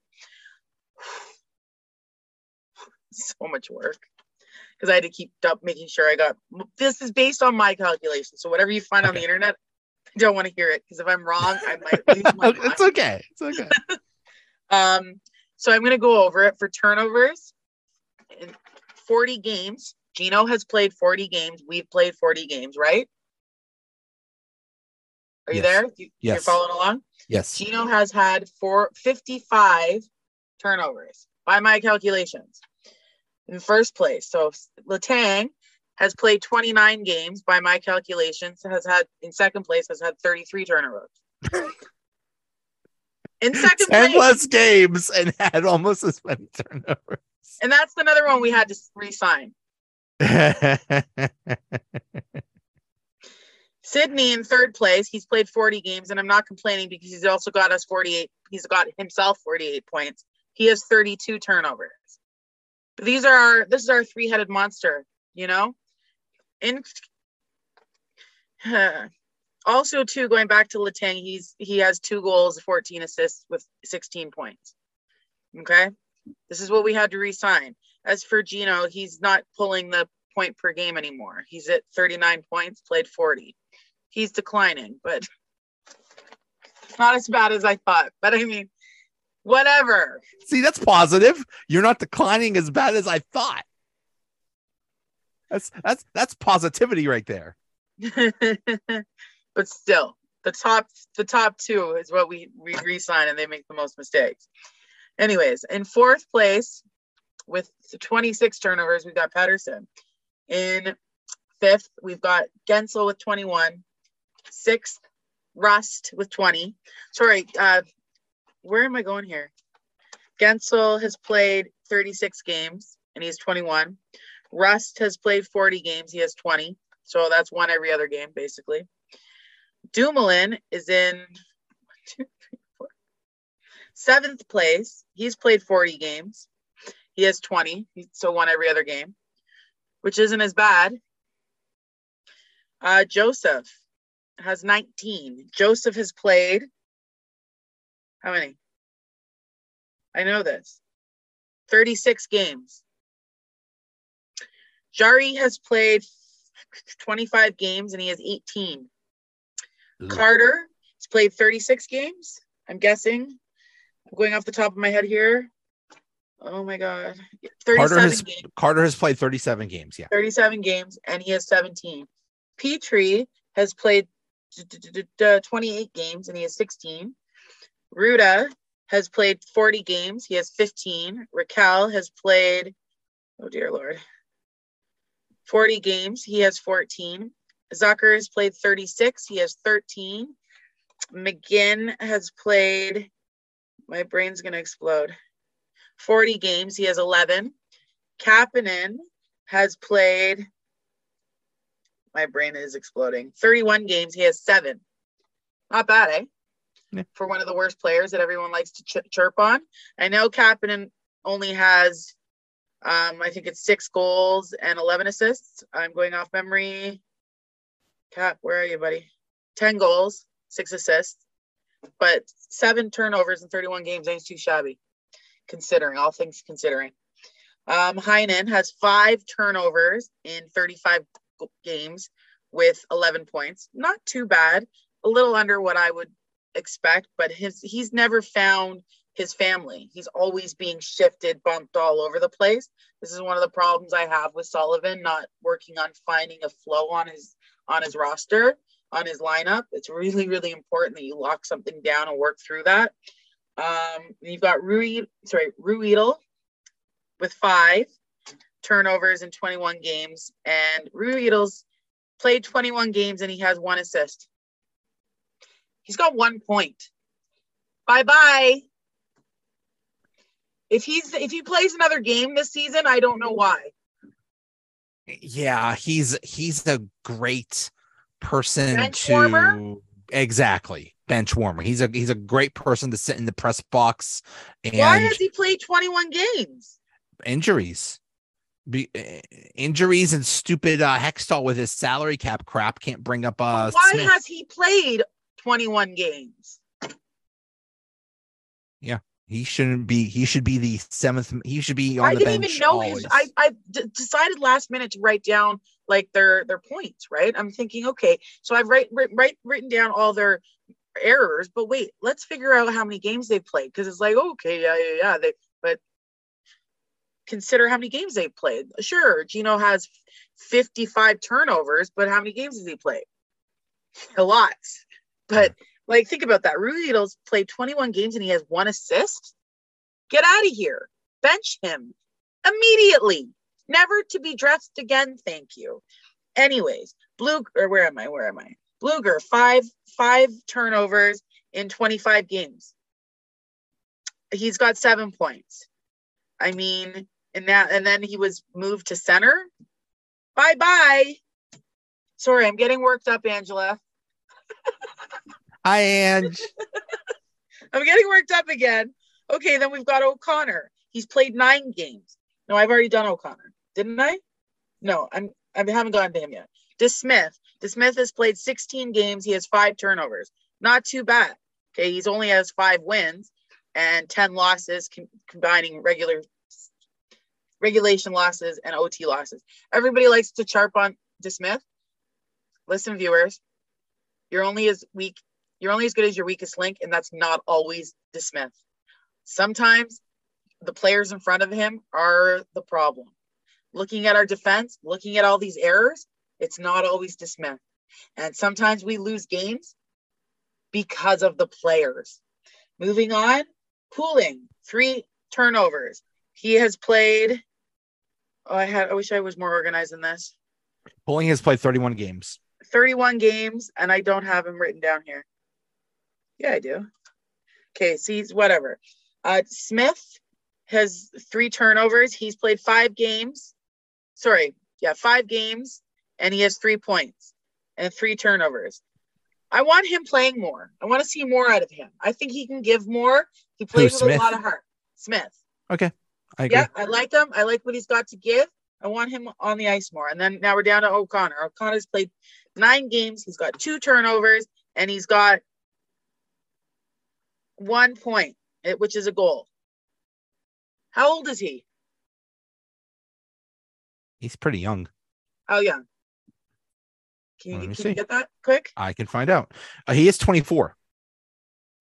[sighs] so much work because I had to keep up making sure I got this is based on my calculation. So whatever you find okay. on the internet, I don't want to hear it because if I'm wrong, I might [laughs] lose my It's okay. It's okay. [laughs] um, so I'm gonna go over it for turnovers in 40 games. Geno has played 40 games. We've played 40 games, right? Are you yes. there? You, yes. You're following along? Yes. Geno has had four, 55 turnovers by my calculations in first place. So Letang has played 29 games by my calculations, has had in second place, has had 33 turnovers. in second 10 place, less games and [laughs] had almost as many turnovers. And that's another one we had to re-sign. [laughs] Sidney in third place. He's played 40 games, and I'm not complaining because he's also got us 48. He's got himself 48 points. He has 32 turnovers these are our this is our three-headed monster you know? In [sighs] also too going back to Letang, he's he has two goals 14 assists with 16 points. Okay? This is what we had to resign. As for geno he's not pulling the point per game anymore. He's at 39 points played 40 he's declining but [laughs] not as bad as i thought but i mean Whatever. See, that's positive. You're not declining as bad as I thought. That's that's that's positivity right there. [laughs] but still, the top the top two is what we we resign and they make the most mistakes. Anyways, in fourth place with 26 turnovers, we've got Pettersson. In fifth, we've got Guentzel with 21. Sixth, Rust with 20. Sorry, uh, where am I going here? Guentzel has played 36 games and he's 21. Rust has played 40 games. He has 20. So that's one every other game, basically. Dumoulin is in seventh place. He's played 40 games. He has 20. So one every other game, which isn't as bad. Uh, Joseph has 19. Joseph has played how many? I know this. 36 games. Jarry has played 25 games and he has 18. Ugh. Carter has played 36 games, I'm guessing. I'm going off the top of my head here. Oh my god. Carter has games. Carter has played 37 games, yeah. 37 games and he has 17. Petry has played 28 games and he has 16. Rutta has played 40 games. He has 15. Rakell has played, oh dear Lord, 40 games. He has 14. Zucker has played 36. He has 13. McGinn has played, my brain's going to explode, 40 games. He has 11. Kapanen has played, my brain is exploding, 31 games. He has seven. Not bad, eh? Yeah. For one of the worst players that everyone likes to ch- chirp on. I know Kapanen only has um, I think it's six goals and 11 assists. I'm going off memory. Cap, where are you, buddy? 10 goals, six assists, but seven turnovers in 31 games ain't too shabby, considering all things considering. Um, Heinen has five turnovers in 35 games with 11 points. Not too bad. A little under what I would expect, but his he's never found his family. He's always being shifted, bumped all over the place. This is one of the problems I have with Sullivan not working on finding a flow on his on his roster, on his lineup. It's really, really important that you lock something down and work through that. Um, you've got Rui, sorry, Ruhwedel with five turnovers in 21 games, and Ruhwedel's played 21 games and he has one assist. He's got one point. Bye bye if he's if he plays another game this season, I don't know why. Yeah, he's he's a great person bench to warmer? exactly bench warmer. He's a he's a great person to sit in the press box. And why has he played 21 games? Injuries. Be, uh, injuries and stupid uh, Hextall with his salary cap crap can't bring up. Uh, why Smith. has he played 21 games? Yeah, he shouldn't be. He should be the seventh. He should be on I the bench. I didn't even know. His, I I d- decided last minute to write down like their their points. Right. I'm thinking, okay, so I've write, write, write written down all their errors, but wait, let's figure out how many games they played because it's like, okay, yeah, yeah, yeah. They but consider how many games they played. Sure, Geno has 55 turnovers, but how many games has he played? A lot. But like, think about that. Ruhwedel's played 21 games and he has one assist. Get out of here. Bench him immediately. Never to be dressed again. Thank you. Anyways, Blue or where am I? Where am I? Blueger, five five turnovers in 25 games. He's got seven points. I mean, and that and then he was moved to center. Bye bye. Sorry, I'm getting worked up, Angela. Hi, Ange. I'm getting worked up again. Okay, then we've got O'Connor. He's played nine games. No, I've already done O'Connor, didn't I? No, I'm I haven't gotten to him yet. DeSmith. DeSmith has played 16 games. He has five turnovers. Not too bad. Okay, he's only has five wins and 10 losses, com- combining regular regulation losses and OT losses. Everybody likes to chirp on DeSmith. Listen, viewers, you're only as weak you're only as good as your weakest link, and that's not always DeSmith. Sometimes the players in front of him are the problem. Looking at our defense, looking at all these errors, it's not always DeSmith. And sometimes we lose games because of the players. Moving on, Poolin, three turnovers. He has played. Oh, I had. I wish I was more organized than this. Poolin has played 31 games. 31 games, and I don't have him written down here. Yeah, I do. Okay, see, whatever. Uh, Smith has three turnovers. He's played five games. Sorry, yeah, five games, and he has three points and three turnovers. I want him playing more. I want to see more out of him. I think he can give more. He plays with Smith? a lot of heart. Smith. Okay. I agree. Yeah, I like him. I like what he's got to give. I want him on the ice more. And then now we're down to O'Connor. O'Connor's played nine games. He's got two turnovers and he's got one point, eh, which is a goal. How old is he? He's pretty young. How young? Can you, Let me can you get that quick? I can find out. Uh, he is 24.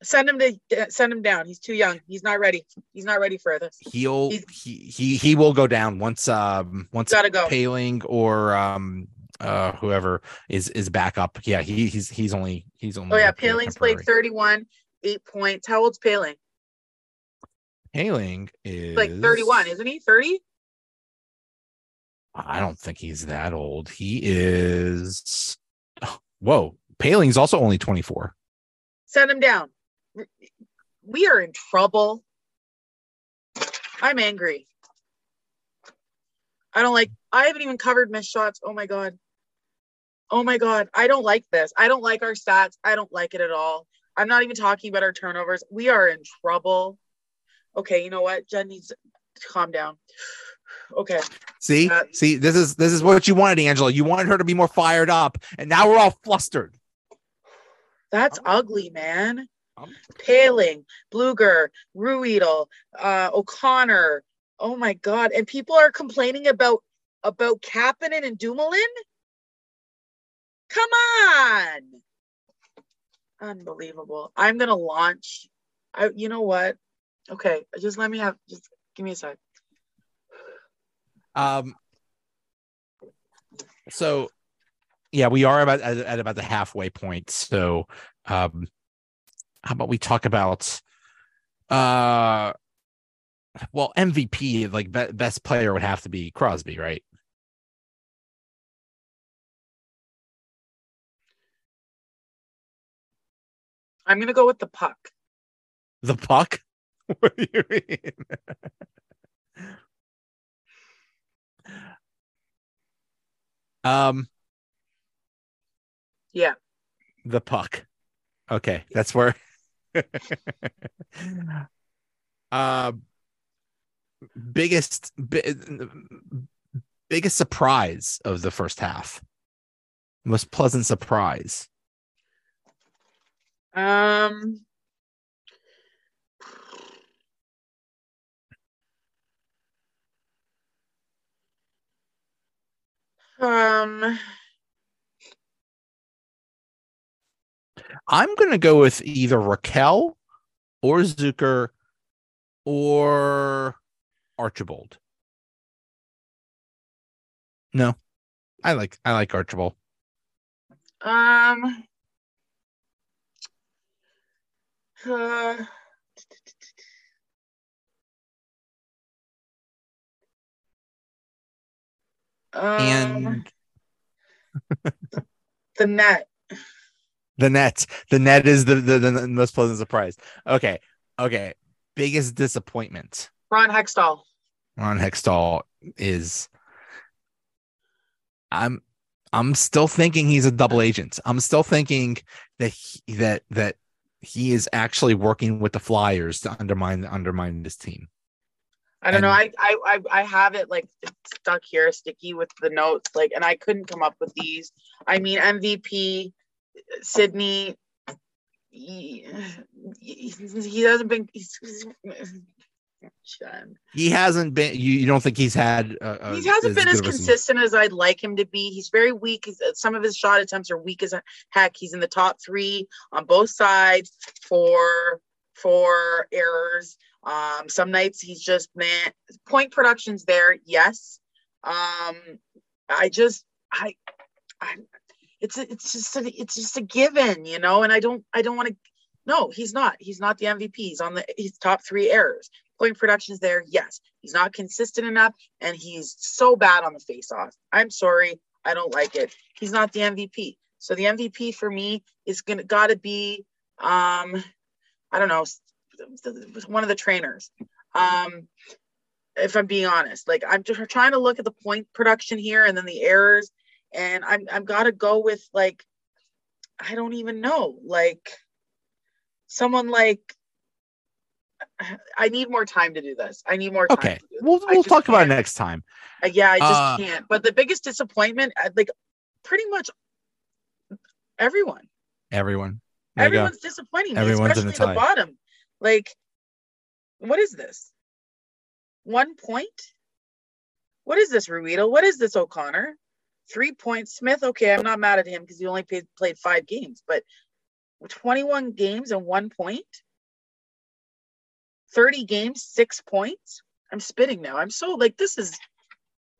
Send him to uh, send him down. He's too young. He's not ready. He's not ready for this. He'll He's- he he he will go down once um once Gotta go. Paling or um uh whoever is is back up. Yeah, he he's he's only he's only Oh yeah, Paling's played 31, eight points. How old's Paling? Paling is Like 31, isn't he? 30? I don't think he's that old. He is [gasps] whoa. Paling's also only 24. Send him down. We are in trouble. I'm angry. I don't like, I haven't even covered missed shots. Oh my God. Oh my God. I don't like this. I don't like our stats. I don't like it at all. I'm not even talking about our turnovers. We are in trouble. Okay, you know what? Jen needs to calm down. Okay. See, Uh, see, this is this is what you wanted, Angela. You wanted her to be more fired up, and now we're all flustered. That's ugly, man. I'm- Paling, Blueger, Ruhwedel, uh, O'Connor. Oh my god! And people are complaining about about Kapanen and Dumoulin. Come on! Unbelievable. I'm gonna launch. I. You know what? Okay, just let me have. Just give me a sec. Um. So, yeah, we are about at, at about the halfway point. So, um, how about we talk about, uh, well, MVP like be- best player would have to be Crosby, right? I'm gonna go with the puck. The puck. [laughs] What do you mean? um, Yeah. the puck. Okay, that's where. [laughs] uh, biggest bi- biggest surprise of the first half. Most pleasant surprise. Um. Um. I'm gonna go with either Rakell or Zucker or Archibald. No, I like I like Archibald. Um. Uh, um, And [laughs] the net. the net, the net is the, the the most pleasant surprise. Okay, okay. Biggest disappointment Ron Hextall. Ron Hextall is I'm I'm still thinking he's a double agent. I'm still thinking that he, that that he is actually working with the Flyers to undermine undermine this team. I don't know. I, I I I have it like stuck here, sticky with the notes, like, and I couldn't come up with these. I mean, MVP, Sidney. He, he he hasn't been. He's, He hasn't been. You, you don't think he's had? Uh, uh, he hasn't been as good of a season? consistent as I'd like him to be. He's very weak. He's, some of his shot attempts are weak as a heck. He's in the top three on both sides for for errors. Um, some nights he's just man. Point production's there, yes. Um, I just I I it's a, it's just a, it's just a given, you know. And I don't I don't want to. No, he's not. He's not the MVP. He's on the he's top three errors. Point production's there, yes. He's not consistent enough, and he's so bad on the face-off. I'm sorry, I don't like it. He's not the MVP. So the MVP for me is gonna gotta be um, I don't know, one of the trainers. Um, if I'm being honest, like I'm just trying to look at the point production here and then the errors, and I'm I've got to go with like I don't even know, like someone like [laughs] I need more time to do this. I need more time. Okay, we'll we'll talk can't. about it next time. Uh, yeah, I just uh, can't. But the biggest disappointment, uh, like pretty much everyone. Everyone. Everyone's disappointing. Everyone's in the, the bottom. Like, what is this? One point? What is this, Ruhwedel? What is this, O'Connor? Three points. Smith, okay, I'm not mad at him because he only played, played five games, but 21 games and one point? 30 games, six points? I'm spitting now. I'm so like, this is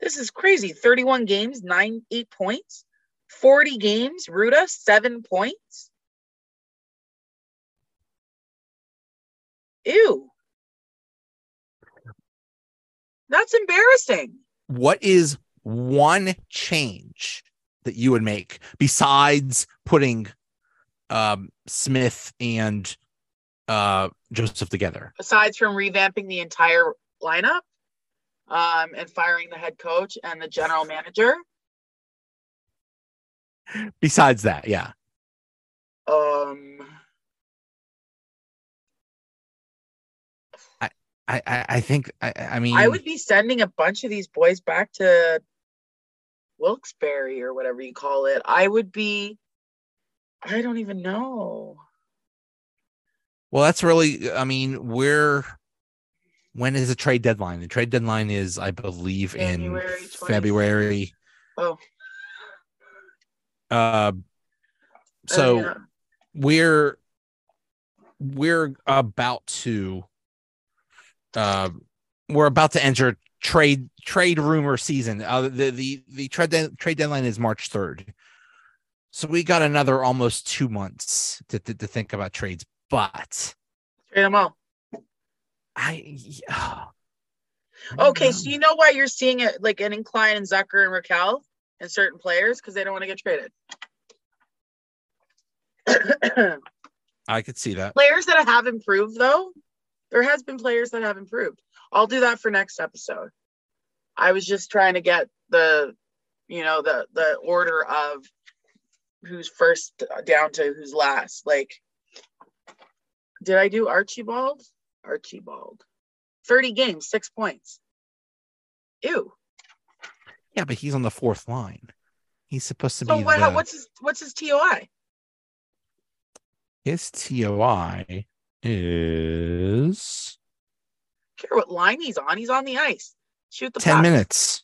this is crazy. 31 games, nine, eight points. 40 games, Ruda, seven points. Ew. That's embarrassing. What is one change that you would make besides putting um, Smith and uh, Joseph together? Besides from revamping the entire lineup um, and firing the head coach and the general manager. Besides that, yeah. Um. I, I, I think I, I mean I would be sending a bunch of these boys back to Wilkes-Barre or whatever you call it. I would be I don't even know. Well, that's really I mean, we're when is the trade deadline? The trade deadline is, I believe, January in 20th. February. Oh. Uh, so oh, yeah. we're we're about to uh, we're about to enter trade trade rumor season. Uh, the the the trade de- trade deadline is March third, so we got another almost two months to to, to think about trades. But trade them all. I. Oh, [sighs] okay, so you know why you're seeing it like an incline in Zucker and Rakell and certain players because they don't want to get traded. [coughs] I could see that. Players that have improved though, there has been players that have improved. I'll do that for next episode. I was just trying to get the, you know, the the order of who's first down to who's last. Like, did I do Archibald? Archibald, thirty games, six points. Ew. Yeah, but he's on the fourth line. He's supposed to so be. What, the... what's his What's his TOI? His TOI is. care what line he's on. He's on the ice. Shoot the 10 puck. minutes.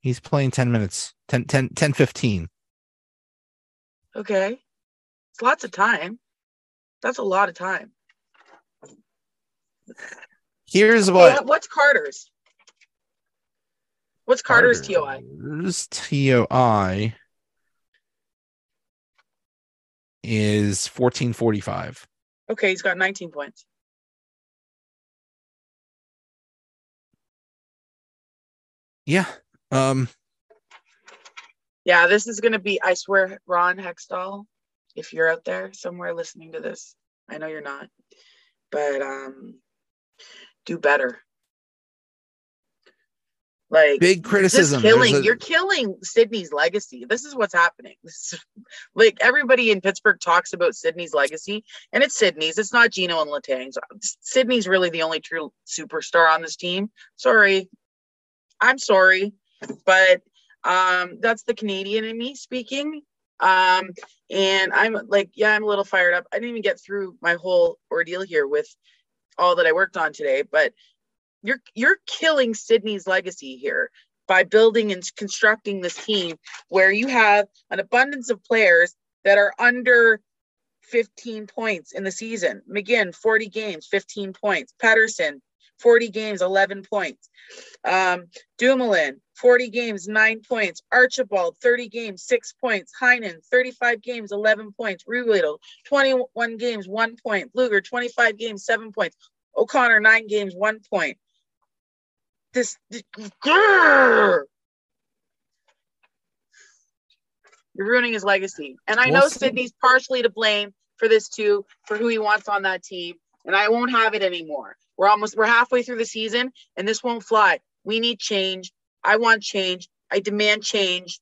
He's playing 10 minutes. 10, 10, 10 15. Okay. It's lots of time. That's a lot of time. Here's what. what's Carter's? What's Carter's, Carter's TOI? TOI is 1445. Okay, he's got 19 points. Yeah. Um Yeah, this is gonna be I swear, Ron Hextall, if you're out there somewhere listening to this, I know you're not, but um do better. Like big criticism. Killing, a... You're killing Sidney's legacy. This is what's happening. Is, [laughs] like everybody in Pittsburgh talks about Sidney's legacy, and it's Sidney's. It's not Geno and Letang's. Sidney's really the only true superstar on this team. Sorry, I'm sorry, but um, that's the Canadian in me speaking. Um, and I'm like, yeah, I'm a little fired up. I didn't even get through my whole ordeal here with all that I worked on today, but you're you're killing Sidney's legacy here by building and constructing this team where you have an abundance of players that are under 15 points in the season. McGinn, 40 games, 15 points. Pettersson, 40 games, 11 points. Um, Dumoulin, 40 games, 9 points. Archibald, 30 games, 6 points. Heinen, 35 games, 11 points. Ruhwedel, 21 games, 1 point. Blueger, 25 games, 7 points. O'Connor, 9 games, 1 point this, this you're ruining his legacy. And I know Sidney's partially to blame for this too, for who he wants on that team. And I won't have it anymore. We're almost we're halfway through the season and this won't fly. We need change. I want change. I demand change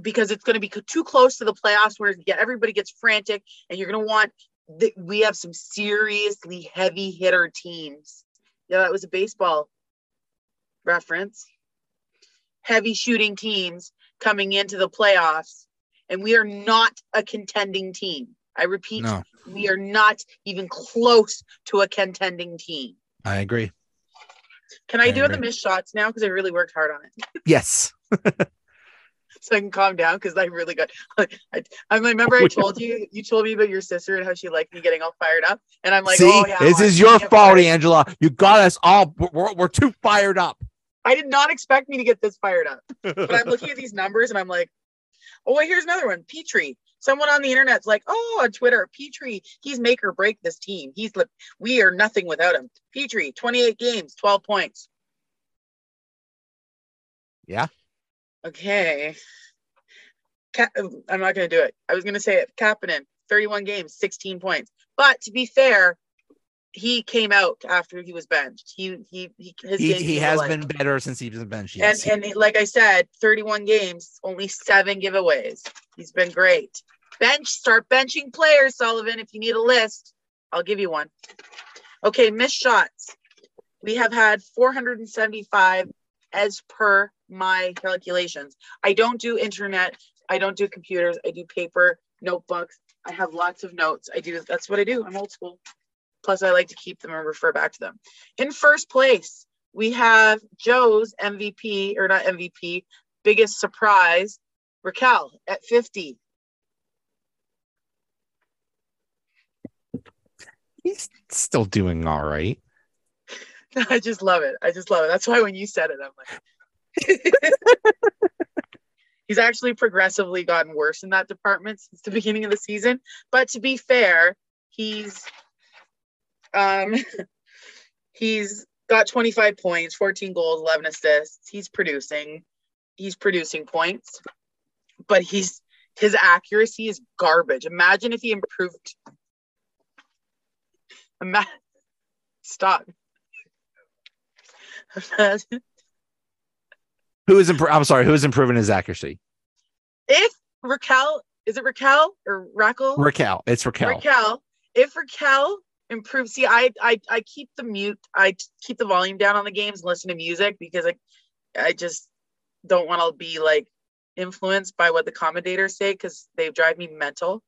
because it's going to be too close to the playoffs where everybody gets frantic and you're going to want the, we have some seriously heavy hitter teams. Yeah, that was a baseball reference. Heavy shooting teams coming into the playoffs and we are not a contending team. I repeat, no. we are not even close to a contending team. I agree. Can I, I do agree. the missed shots now? Because I really worked hard on it. [laughs] Yes. so I can calm down because I really got. [laughs] I, I remember I [laughs] told you you told me about your sister and how she liked me getting all fired up, and I'm like, See, oh yeah, this is your fault, Angela. You got us all. We're, we're too fired up. I did not expect me to get this fired up, but I'm looking at these numbers and I'm like, oh, wait, here's another one. Petry. Someone on the internet's like, oh, on Twitter, Petry, he's make or break this team. He's we are nothing without him. Petry, 28 games, 12 points. Yeah. Okay. I'm not going to do it. I was going to say it. Kapanen, 31 games, 16 points. But to be fair, he came out after he was benched. He he he he, he has been better since he was benched. Yes. And and like I said, 31 games, only seven giveaways. He's been great. Bench, start benching players, Sullivan. If you need a list, I'll give you one. Okay, missed shots. We have had 475 as per my calculations. I don't do internet. I don't do computers. I do paper, notebooks. I have lots of notes. I do. That's what I do. I'm old school. Plus, I like to keep them and refer back to them. In first place, we have Joe's MVP, or not MVP, biggest surprise, Rakell at 50. He's still doing all right. [laughs] I just love it. I just love it. That's why when you said it, I'm like, [laughs] he's actually progressively gotten worse in that department since the beginning of the season. But to be fair, he's um, [laughs] he's got 25 points, 14 goals, 11 assists. He's producing. He's producing points, but he's his accuracy is garbage. Imagine if he improved. Imagine, stop. Who is imp- I'm sorry. Who is improving his accuracy? If Rakell is it Rakell or Rakell? Rakell. It's Rakell. Rakell. If Rakell improve. See, I, I I keep the mute. I keep the volume down on the games listen to music because I I just don't want to be like influenced by what the commentators say because they drive me mental.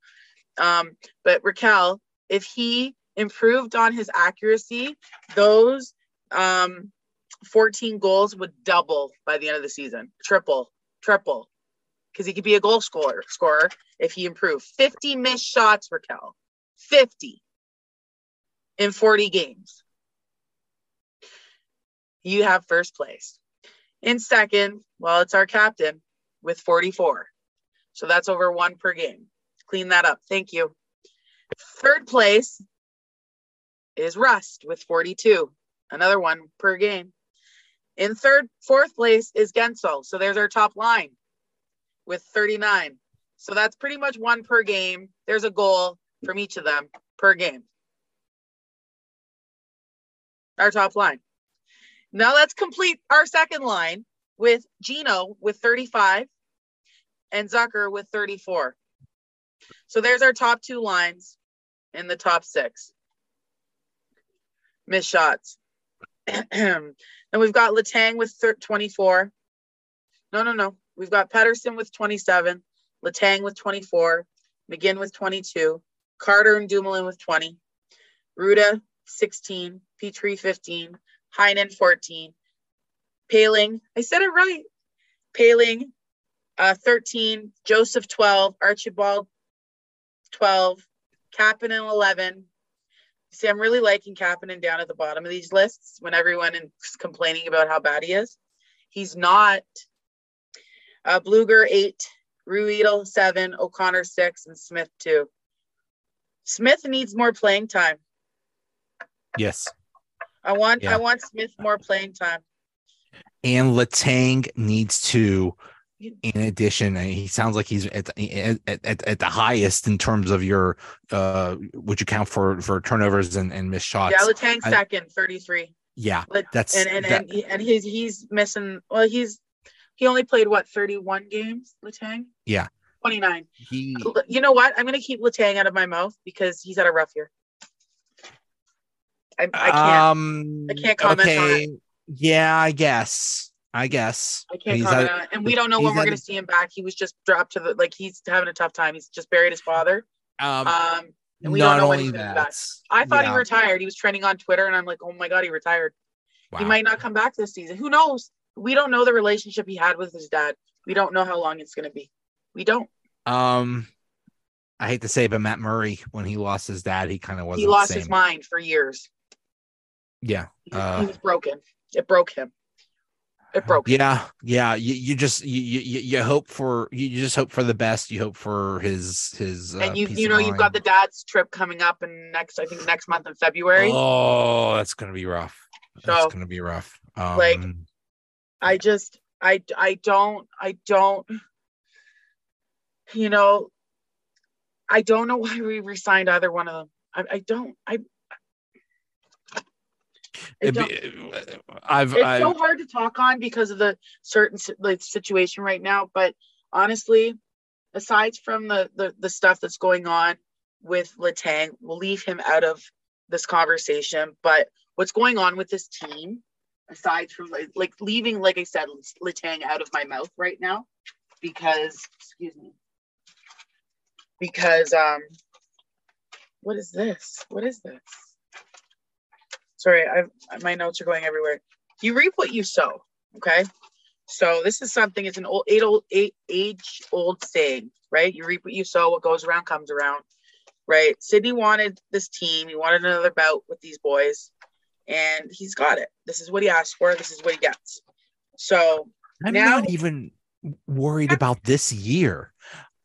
Um, but Rakell, if he improved on his accuracy, those um 14 goals would double by the end of the season. Triple, triple. Because he could be a goal scorer scorer if he improved. 50 missed shots, Rakell. 50 in 40 games. You have first place. In second, well, it's our captain with 44. So that's over one per game. Clean that up. Thank you. Third place is Rust with 42, another one per game. In third, fourth place is Guentzel. So there's our top line with 39. So that's pretty much one per game. There's a goal from each of them per game our top line. Now let's complete our second line with Geno with 35 and Zucker with 34. So there's our top two lines in the top six. Miss shots. [clears throat] and we've got Letang with 24. No, no, no. We've got Pettersson with 27, Letang with 24, McGinn with 22, Carter and Dumoulin with 20, Rutta 16, Petry 15, Heinen 14, Paling, I said it right. Paling uh, 13, Joseph 12, Archibald 12, Kapanen 11. See, I'm really liking Kapanen down at the bottom of these lists when everyone is complaining about how bad he is. He's not. Uh, Blueger 8, Ruhwedel 7, O'Connor 6, and Smith 2. Smith needs more playing time. Yes. I want yeah. I want Smith more playing time. And Letang needs to in addition, he sounds like he's at, at, at, at the highest in terms of your uh would you count for for turnovers and, and missed shots. Yeah, Letang second, 33. Yeah, But that's and and that- and, he, and he's he's missing. Well, he's he only played what 31 games. letang Yeah. 29. he You know what? I'm gonna keep letang out of my mouth because he's had a rough year. I, I can't. um I can't comment on okay. Yeah, I guess. I guess. I can't he's comment on it. And we don't know when we're had gonna see him back. He was just dropped to the like he's having a tough time. He's just buried his father. Um, Um, and we don't know when he's be back. that. I thought yeah, he retired. He was trending on Twitter, and I'm like, oh my god, he retired. Wow. He might not come back this season. Who knows? We don't know the relationship he had with his dad. We don't know how long it's gonna be. We don't. Um, I hate to say, but Matt Murray, when he lost his dad, he kind of wasn't. he lost his mind for years. Yeah. He, Uh, he was broken. It broke him. It broke. him. Yeah, yeah. You, you just you, you you hope for you just hope for the best. You hope for his his. Uh, and you you know you've got the dad's trip coming up in next I think next month in February. Oh, that's gonna be rough. That's So, gonna be rough. Um, like, I just I I don't I don't you know I don't know why we resigned either one of them. I, I don't I be- I've it's I've so hard to talk on because of the certain like situation right now but honestly aside from the the, the stuff that's going on with Letang we'll leave him out of this conversation but what's going on with this team aside from like, like leaving like I said Letang out of my mouth right now because excuse me because um what is this? What is this sorry i my notes are going everywhere. You reap what you sow okay? So this is something it's an old eight old eight age old saying right? You reap what you sow what goes around comes around right? Sidney wanted this team he wanted another bout with these boys and he's got it. This is what he asked for this is what he gets. So I'm now- not even worried about this year.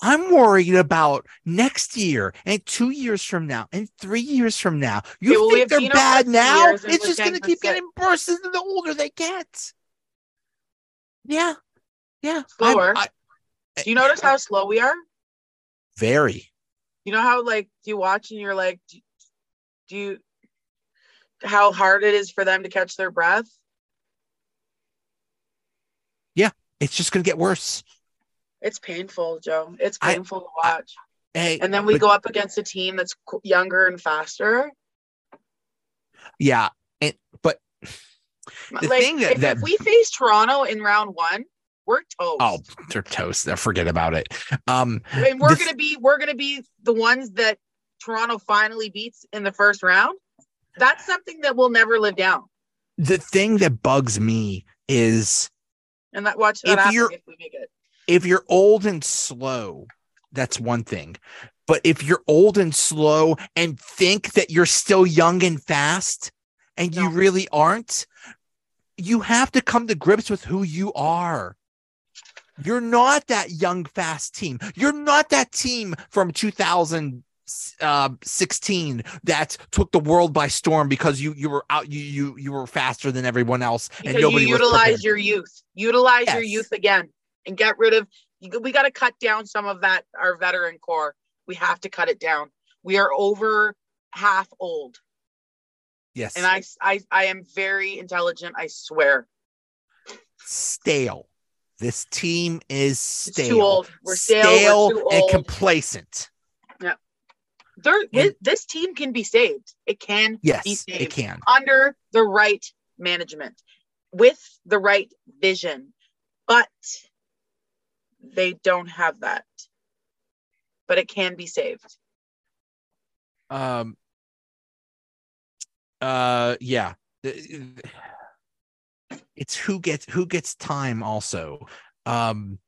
I'm worried about next year and two years from now and three years from now. You Okay, well, think they're bad now? It's just going to keep getting worse the older they get. Yeah, yeah. Slower. I- do you notice how slow we are very. you know how like you watch and you're like do, do you how hard it is for them to catch their breath Yeah. It's just going to get worse. It's painful joe. It's I- painful to I- watch. Hey, and then we but- go up against a team that's younger and faster. Yeah, and but The like thing that- if, that- if we face toronto in round one we're toast. Oh, they're toast. Forget about it. Um, and we're this- gonna be we're gonna be the ones that toronto finally beats in the first round. That's something that we'll never live down. The thing that bugs me is and that watch that If you're- if we make it if you're old and slow, that's one thing. But if you're old and slow and think that you're still young and fast and you really aren't, you have to come to grips with who you are. You're not that young, fast team. You're not that team from 2016 that took the world by storm because you you were out you you you were faster than everyone else and because nobody you utilize your youth utilize your youth again and get rid of we got to cut down some of that our veteran core. We have to cut it down. We are over half old. Yes. And I, I i am very intelligent i swear. Stale. This team is it's stale. too old. We're stale, we're too and old. complacent. there, this, this team can be saved. It can be Yes, saved it can. under the right management with the right vision. But they don't have that but it can be saved Um. Uh. Yeah. It's who gets who gets time. Also, um,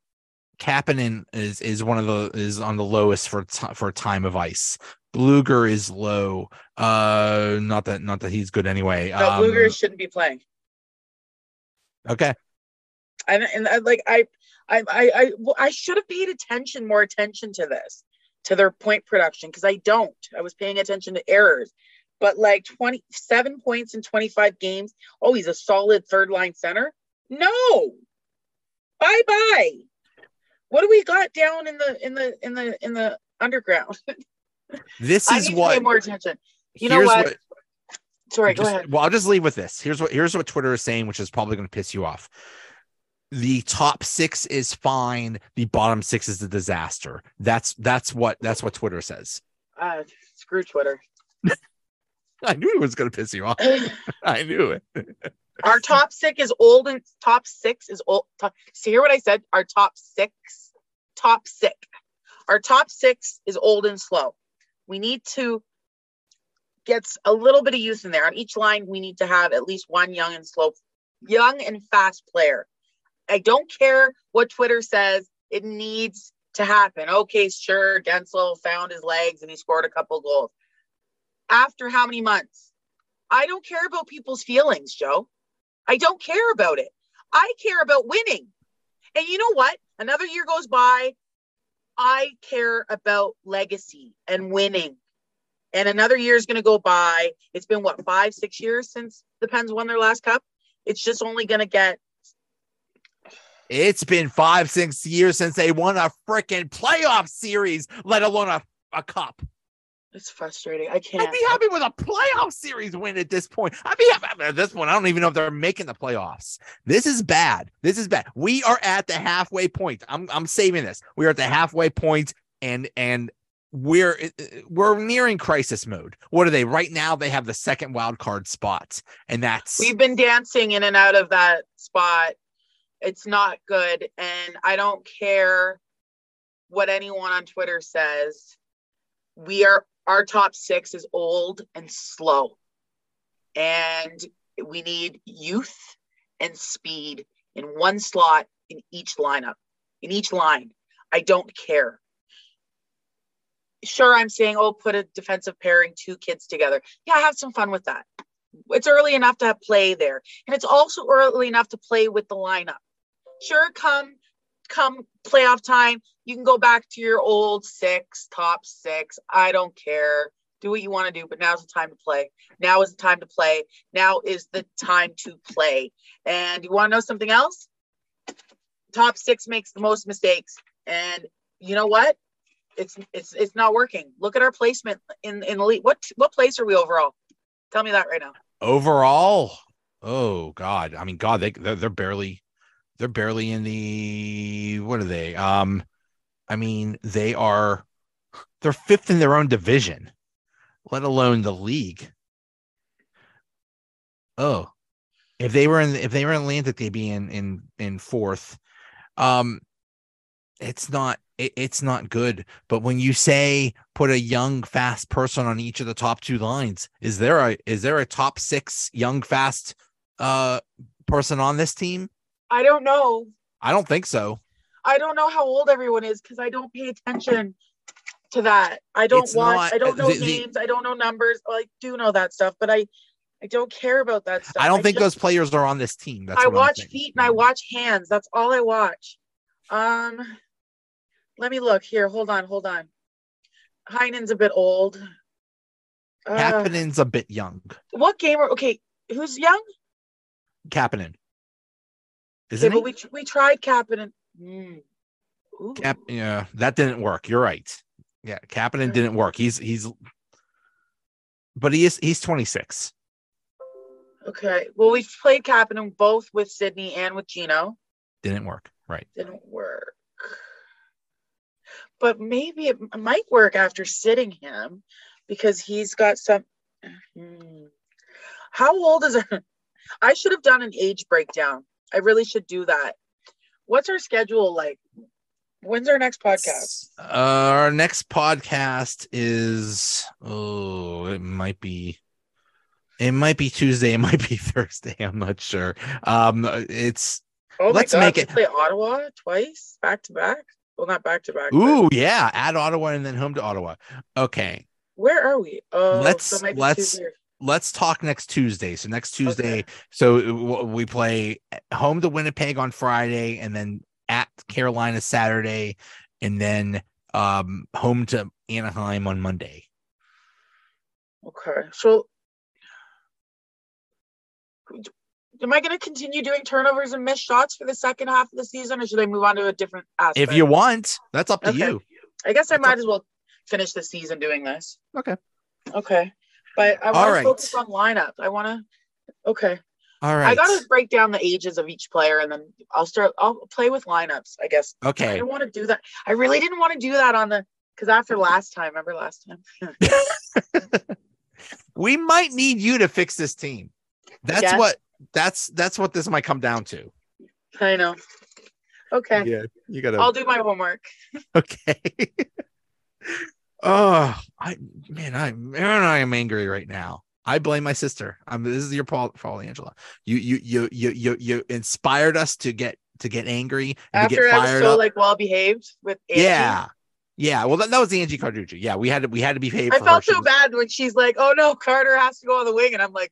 Kapanen is is one of the is on the lowest for ti for time of ice. Blueger is low. Uh, not that not that he's good anyway. No, Um, Bluegrass shouldn't be playing. okay. And and I, like I, I, I, I, well, I should have paid attention, more attention to this, to their point production, because I don't. I was paying attention to errors, but like twenty seven points in twenty five games. Oh, he's a solid third line center. No, bye bye. What do we got down in the in the in the in the underground? [laughs] This is what pay more attention. You know here's what? Sorry, go just- ahead. Well, I'll just leave with this. Here's what here's what Twitter is saying, which is probably going to piss you off. The top six is fine. The bottom six is a disaster. That's that's what that's what Twitter says. Uh, screw Twitter. [laughs] [laughs] I knew it was going to piss you off. I knew it. Our top six is old and top six is old. Top, see, hear what I said? Our top six, top six. Our top six is old and slow. We need to get a little bit of youth in there. On each line, we need to have at least one young and slow, young and fast player. I don't care what Twitter says. It needs to happen. Okay, sure. Guentzel found his legs and he scored a couple goals. After how many months? I don't care about people's feelings, Joe. I don't care about it. I care about winning. And you know what? Another year goes by. I care about legacy and winning. And another year is going to go by. It's been what, five, six years since the Pens won their last cup? It's just only going to get It's been five, six years since they won a freaking playoff series, let alone a, a cup. It's frustrating. I can't. I'd be happy with a playoff series win at this point. I'd be happy at this point. I don't even know if they're making the playoffs. This is bad. This is bad. We are at the halfway point. I'm I'm saving this. We are at the halfway point, and and we're uh, we're nearing crisis mode. What are they right now? They have the second wild card spot, and that's We've been dancing in and out of that spot. It's not good. And I don't care what anyone on Twitter says. We are, our top six is old and slow. And we need youth and speed in one slot in each lineup, in each line. I don't care. Sure, I'm saying, oh, put a defensive pairing, two kids together. Yeah, have some fun with that it's early enough to play there and it's also early enough to play with the lineup sure come come playoff time you can go back to your old six top six. I don't care. Do what you want to do but now's the time to play. Now is the time to play. Now is the time to play. And you want to know something else? Top six makes the most mistakes. And you know what? It's it's it's not working. Look at our placement in in elite what what place are we overall? Tell me that right now. Overall. Oh God. I mean, God, they they're, they're barely they're barely in the what are they? Um, I mean, they are they're fifth in their own division, let alone the league. Oh, if they were in if they were in Atlantic, they'd be in in in fourth. Um, it's not it, it's not good. But when you say put a young fast person on each of the top two lines, is there a is there a top six young fast uh person on this team? I don't know. I don't think so. I don't know how old everyone is because I don't pay attention to that. I don't It's watch. not- I don't know the- the- names. I don't know numbers. Well, I do know that stuff, but I, I don't care about that stuff. I don't think just- those players are on this team. That's I watch feet and I watch hands. That's all I watch. Um, let me look here. Hold on. Hold on. Heinen's a bit old. Uh, a bit young. what game? Are, okay, who's young? Kapanen. Isn't but we we tried Kapanen. Mm. Cap, yeah, that didn't work. You're right. Yeah, Kapanen didn't work. He's he's, but he is he's 26. Okay. Well, we've played Kapanen both with Sidney and with Geno. Didn't work. Right. Didn't work. But maybe it might work after sitting him because he's got some. Hmm. How old is it? [laughs] I should have done an age breakdown. I really should do that. What's our schedule like? When's our next podcast? Uh, our next podcast is oh, it might be it might be Tuesday, [laughs] it might be Thursday. I'm not sure. Um, it's Oh let's God, make it- play Ottawa twice, back to back. Well, not back to back. but ooh yeah, at Ottawa and then home to Ottawa. Okay, Where are we? Oh, Let's- so it might be let's- let's talk next Tuesday. So next Tuesday, so we play home to Winnipeg on Friday, and then at Carolina Saturday, and then um home to Anaheim on Monday. Okay, so am I going to continue doing turnovers and missed shots for the second half of the season, or should I move on to a different aspect? If you want, that's up to Okay. you. I guess I That's might up- as well finish the season doing this. Okay. Okay. But I All want to right. focus on lineup. I want to. Okay. All right. I got to break down the ages of each player, and then I'll start. I'll play with lineups. I guess. Okay. I Okay. didn't want to do that. I really didn't want to do that on the because after last time, remember last time? [laughs] We might need you to fix this team. That's Yes. what that's that's what this might come down to. I know. Okay. Yeah, you gotta I'll do my homework. [laughs] okay. Oh, I man, I man, I am angry right now. I blame my sister. I'm this is your fault, fault, Angela. You you you you you you inspired us to get to get angry and to After get I was so up. like well behaved with Angie, yeah. Yeah, well, that, that was the Angie Carducci. Yeah, we had to we had to be paid. I felt her. So was- bad when she's like, "Oh no, Carter has to go on the wing," and I'm like,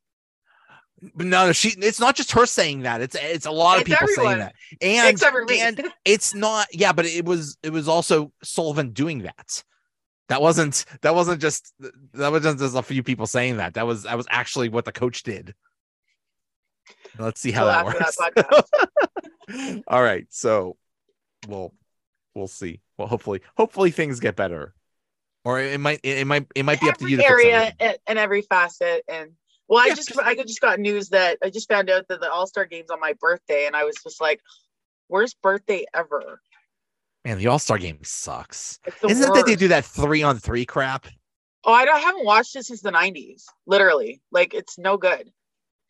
no, no, she. It's not just her saying that. It's it's a lot of people everyone. saying that, and "Except for me." and it's not. Yeah, but it was it was also Sullivan doing that. That wasn't that wasn't just that wasn't just a few people saying that. That was that was actually what the coach did. Let's see how that works. that. [laughs] All right, so we'll we'll see. Well, hopefully hopefully things get better, or it might it might it might be up to every you to area and, every facet and well i Yeah, just just- i just got news that i just found out that the all-star game's on my birthday and i was just like worst birthday ever Man, the All Star game sucks. Isn't it that they do that three on three crap? oh I, don't, I haven't watched it since the 90s literally like it's no good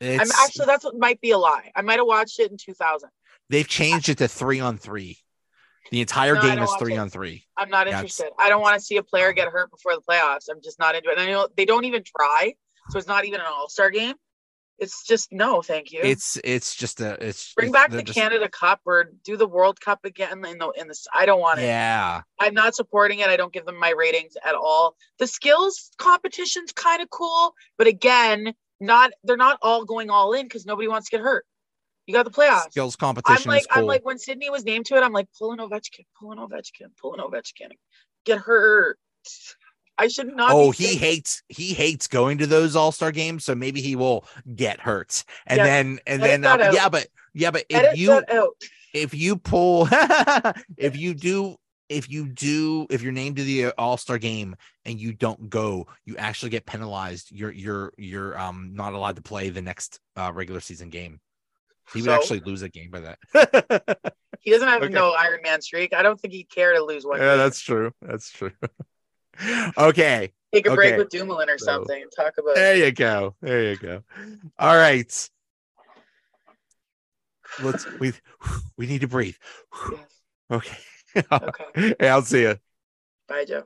i'm actually that's what might be a lie i might have watched it in 2000 They've changed it to three on three. The entire No, game is three it. on three. i'm not interested i don't want to see a player get hurt before the playoffs i'm just not into it and i know they don't even try so it's not even an all-star game it's just no thank you It's it's just a it's bring it's- back the just- Canada Cup or do the World Cup again in the in the I don't want it. Yeah, I'm not supporting it. I don't give them my ratings at all. The skills competition's kind of cool, but again, not they're not all going all in because nobody wants to get hurt. You got the playoffs. skills I'm competition like is cool. I'm like when Sidney was named to it, I'm like pulling Ovechkin, pull an Ovechkin, pull an Ovechkin, get hurt. I should not. oh, he hates he hates going to those All Star games, so maybe he will get hurt, and Yeah, then and edit then uh, yeah, but yeah, but if Edit you if you pull [laughs] if you do if you do if you're named to the All Star game and you don't go, you actually get penalized. You're you're you're um not allowed to play the next uh, regular season game. He would So? actually lose a game by that. He doesn't have [laughs] Okay. no Iron Man streak. I don't think he'd care to lose one. yeah, game. that's true. That's true. [laughs] [laughs] okay, Take a break with Dumoulin or So- something and talk about. there you go. There you go. All right. Let's we [sighs] we need to breathe. [sighs] Yes. Okay. [laughs] Okay. hey, I'll see you. Bye, Joe.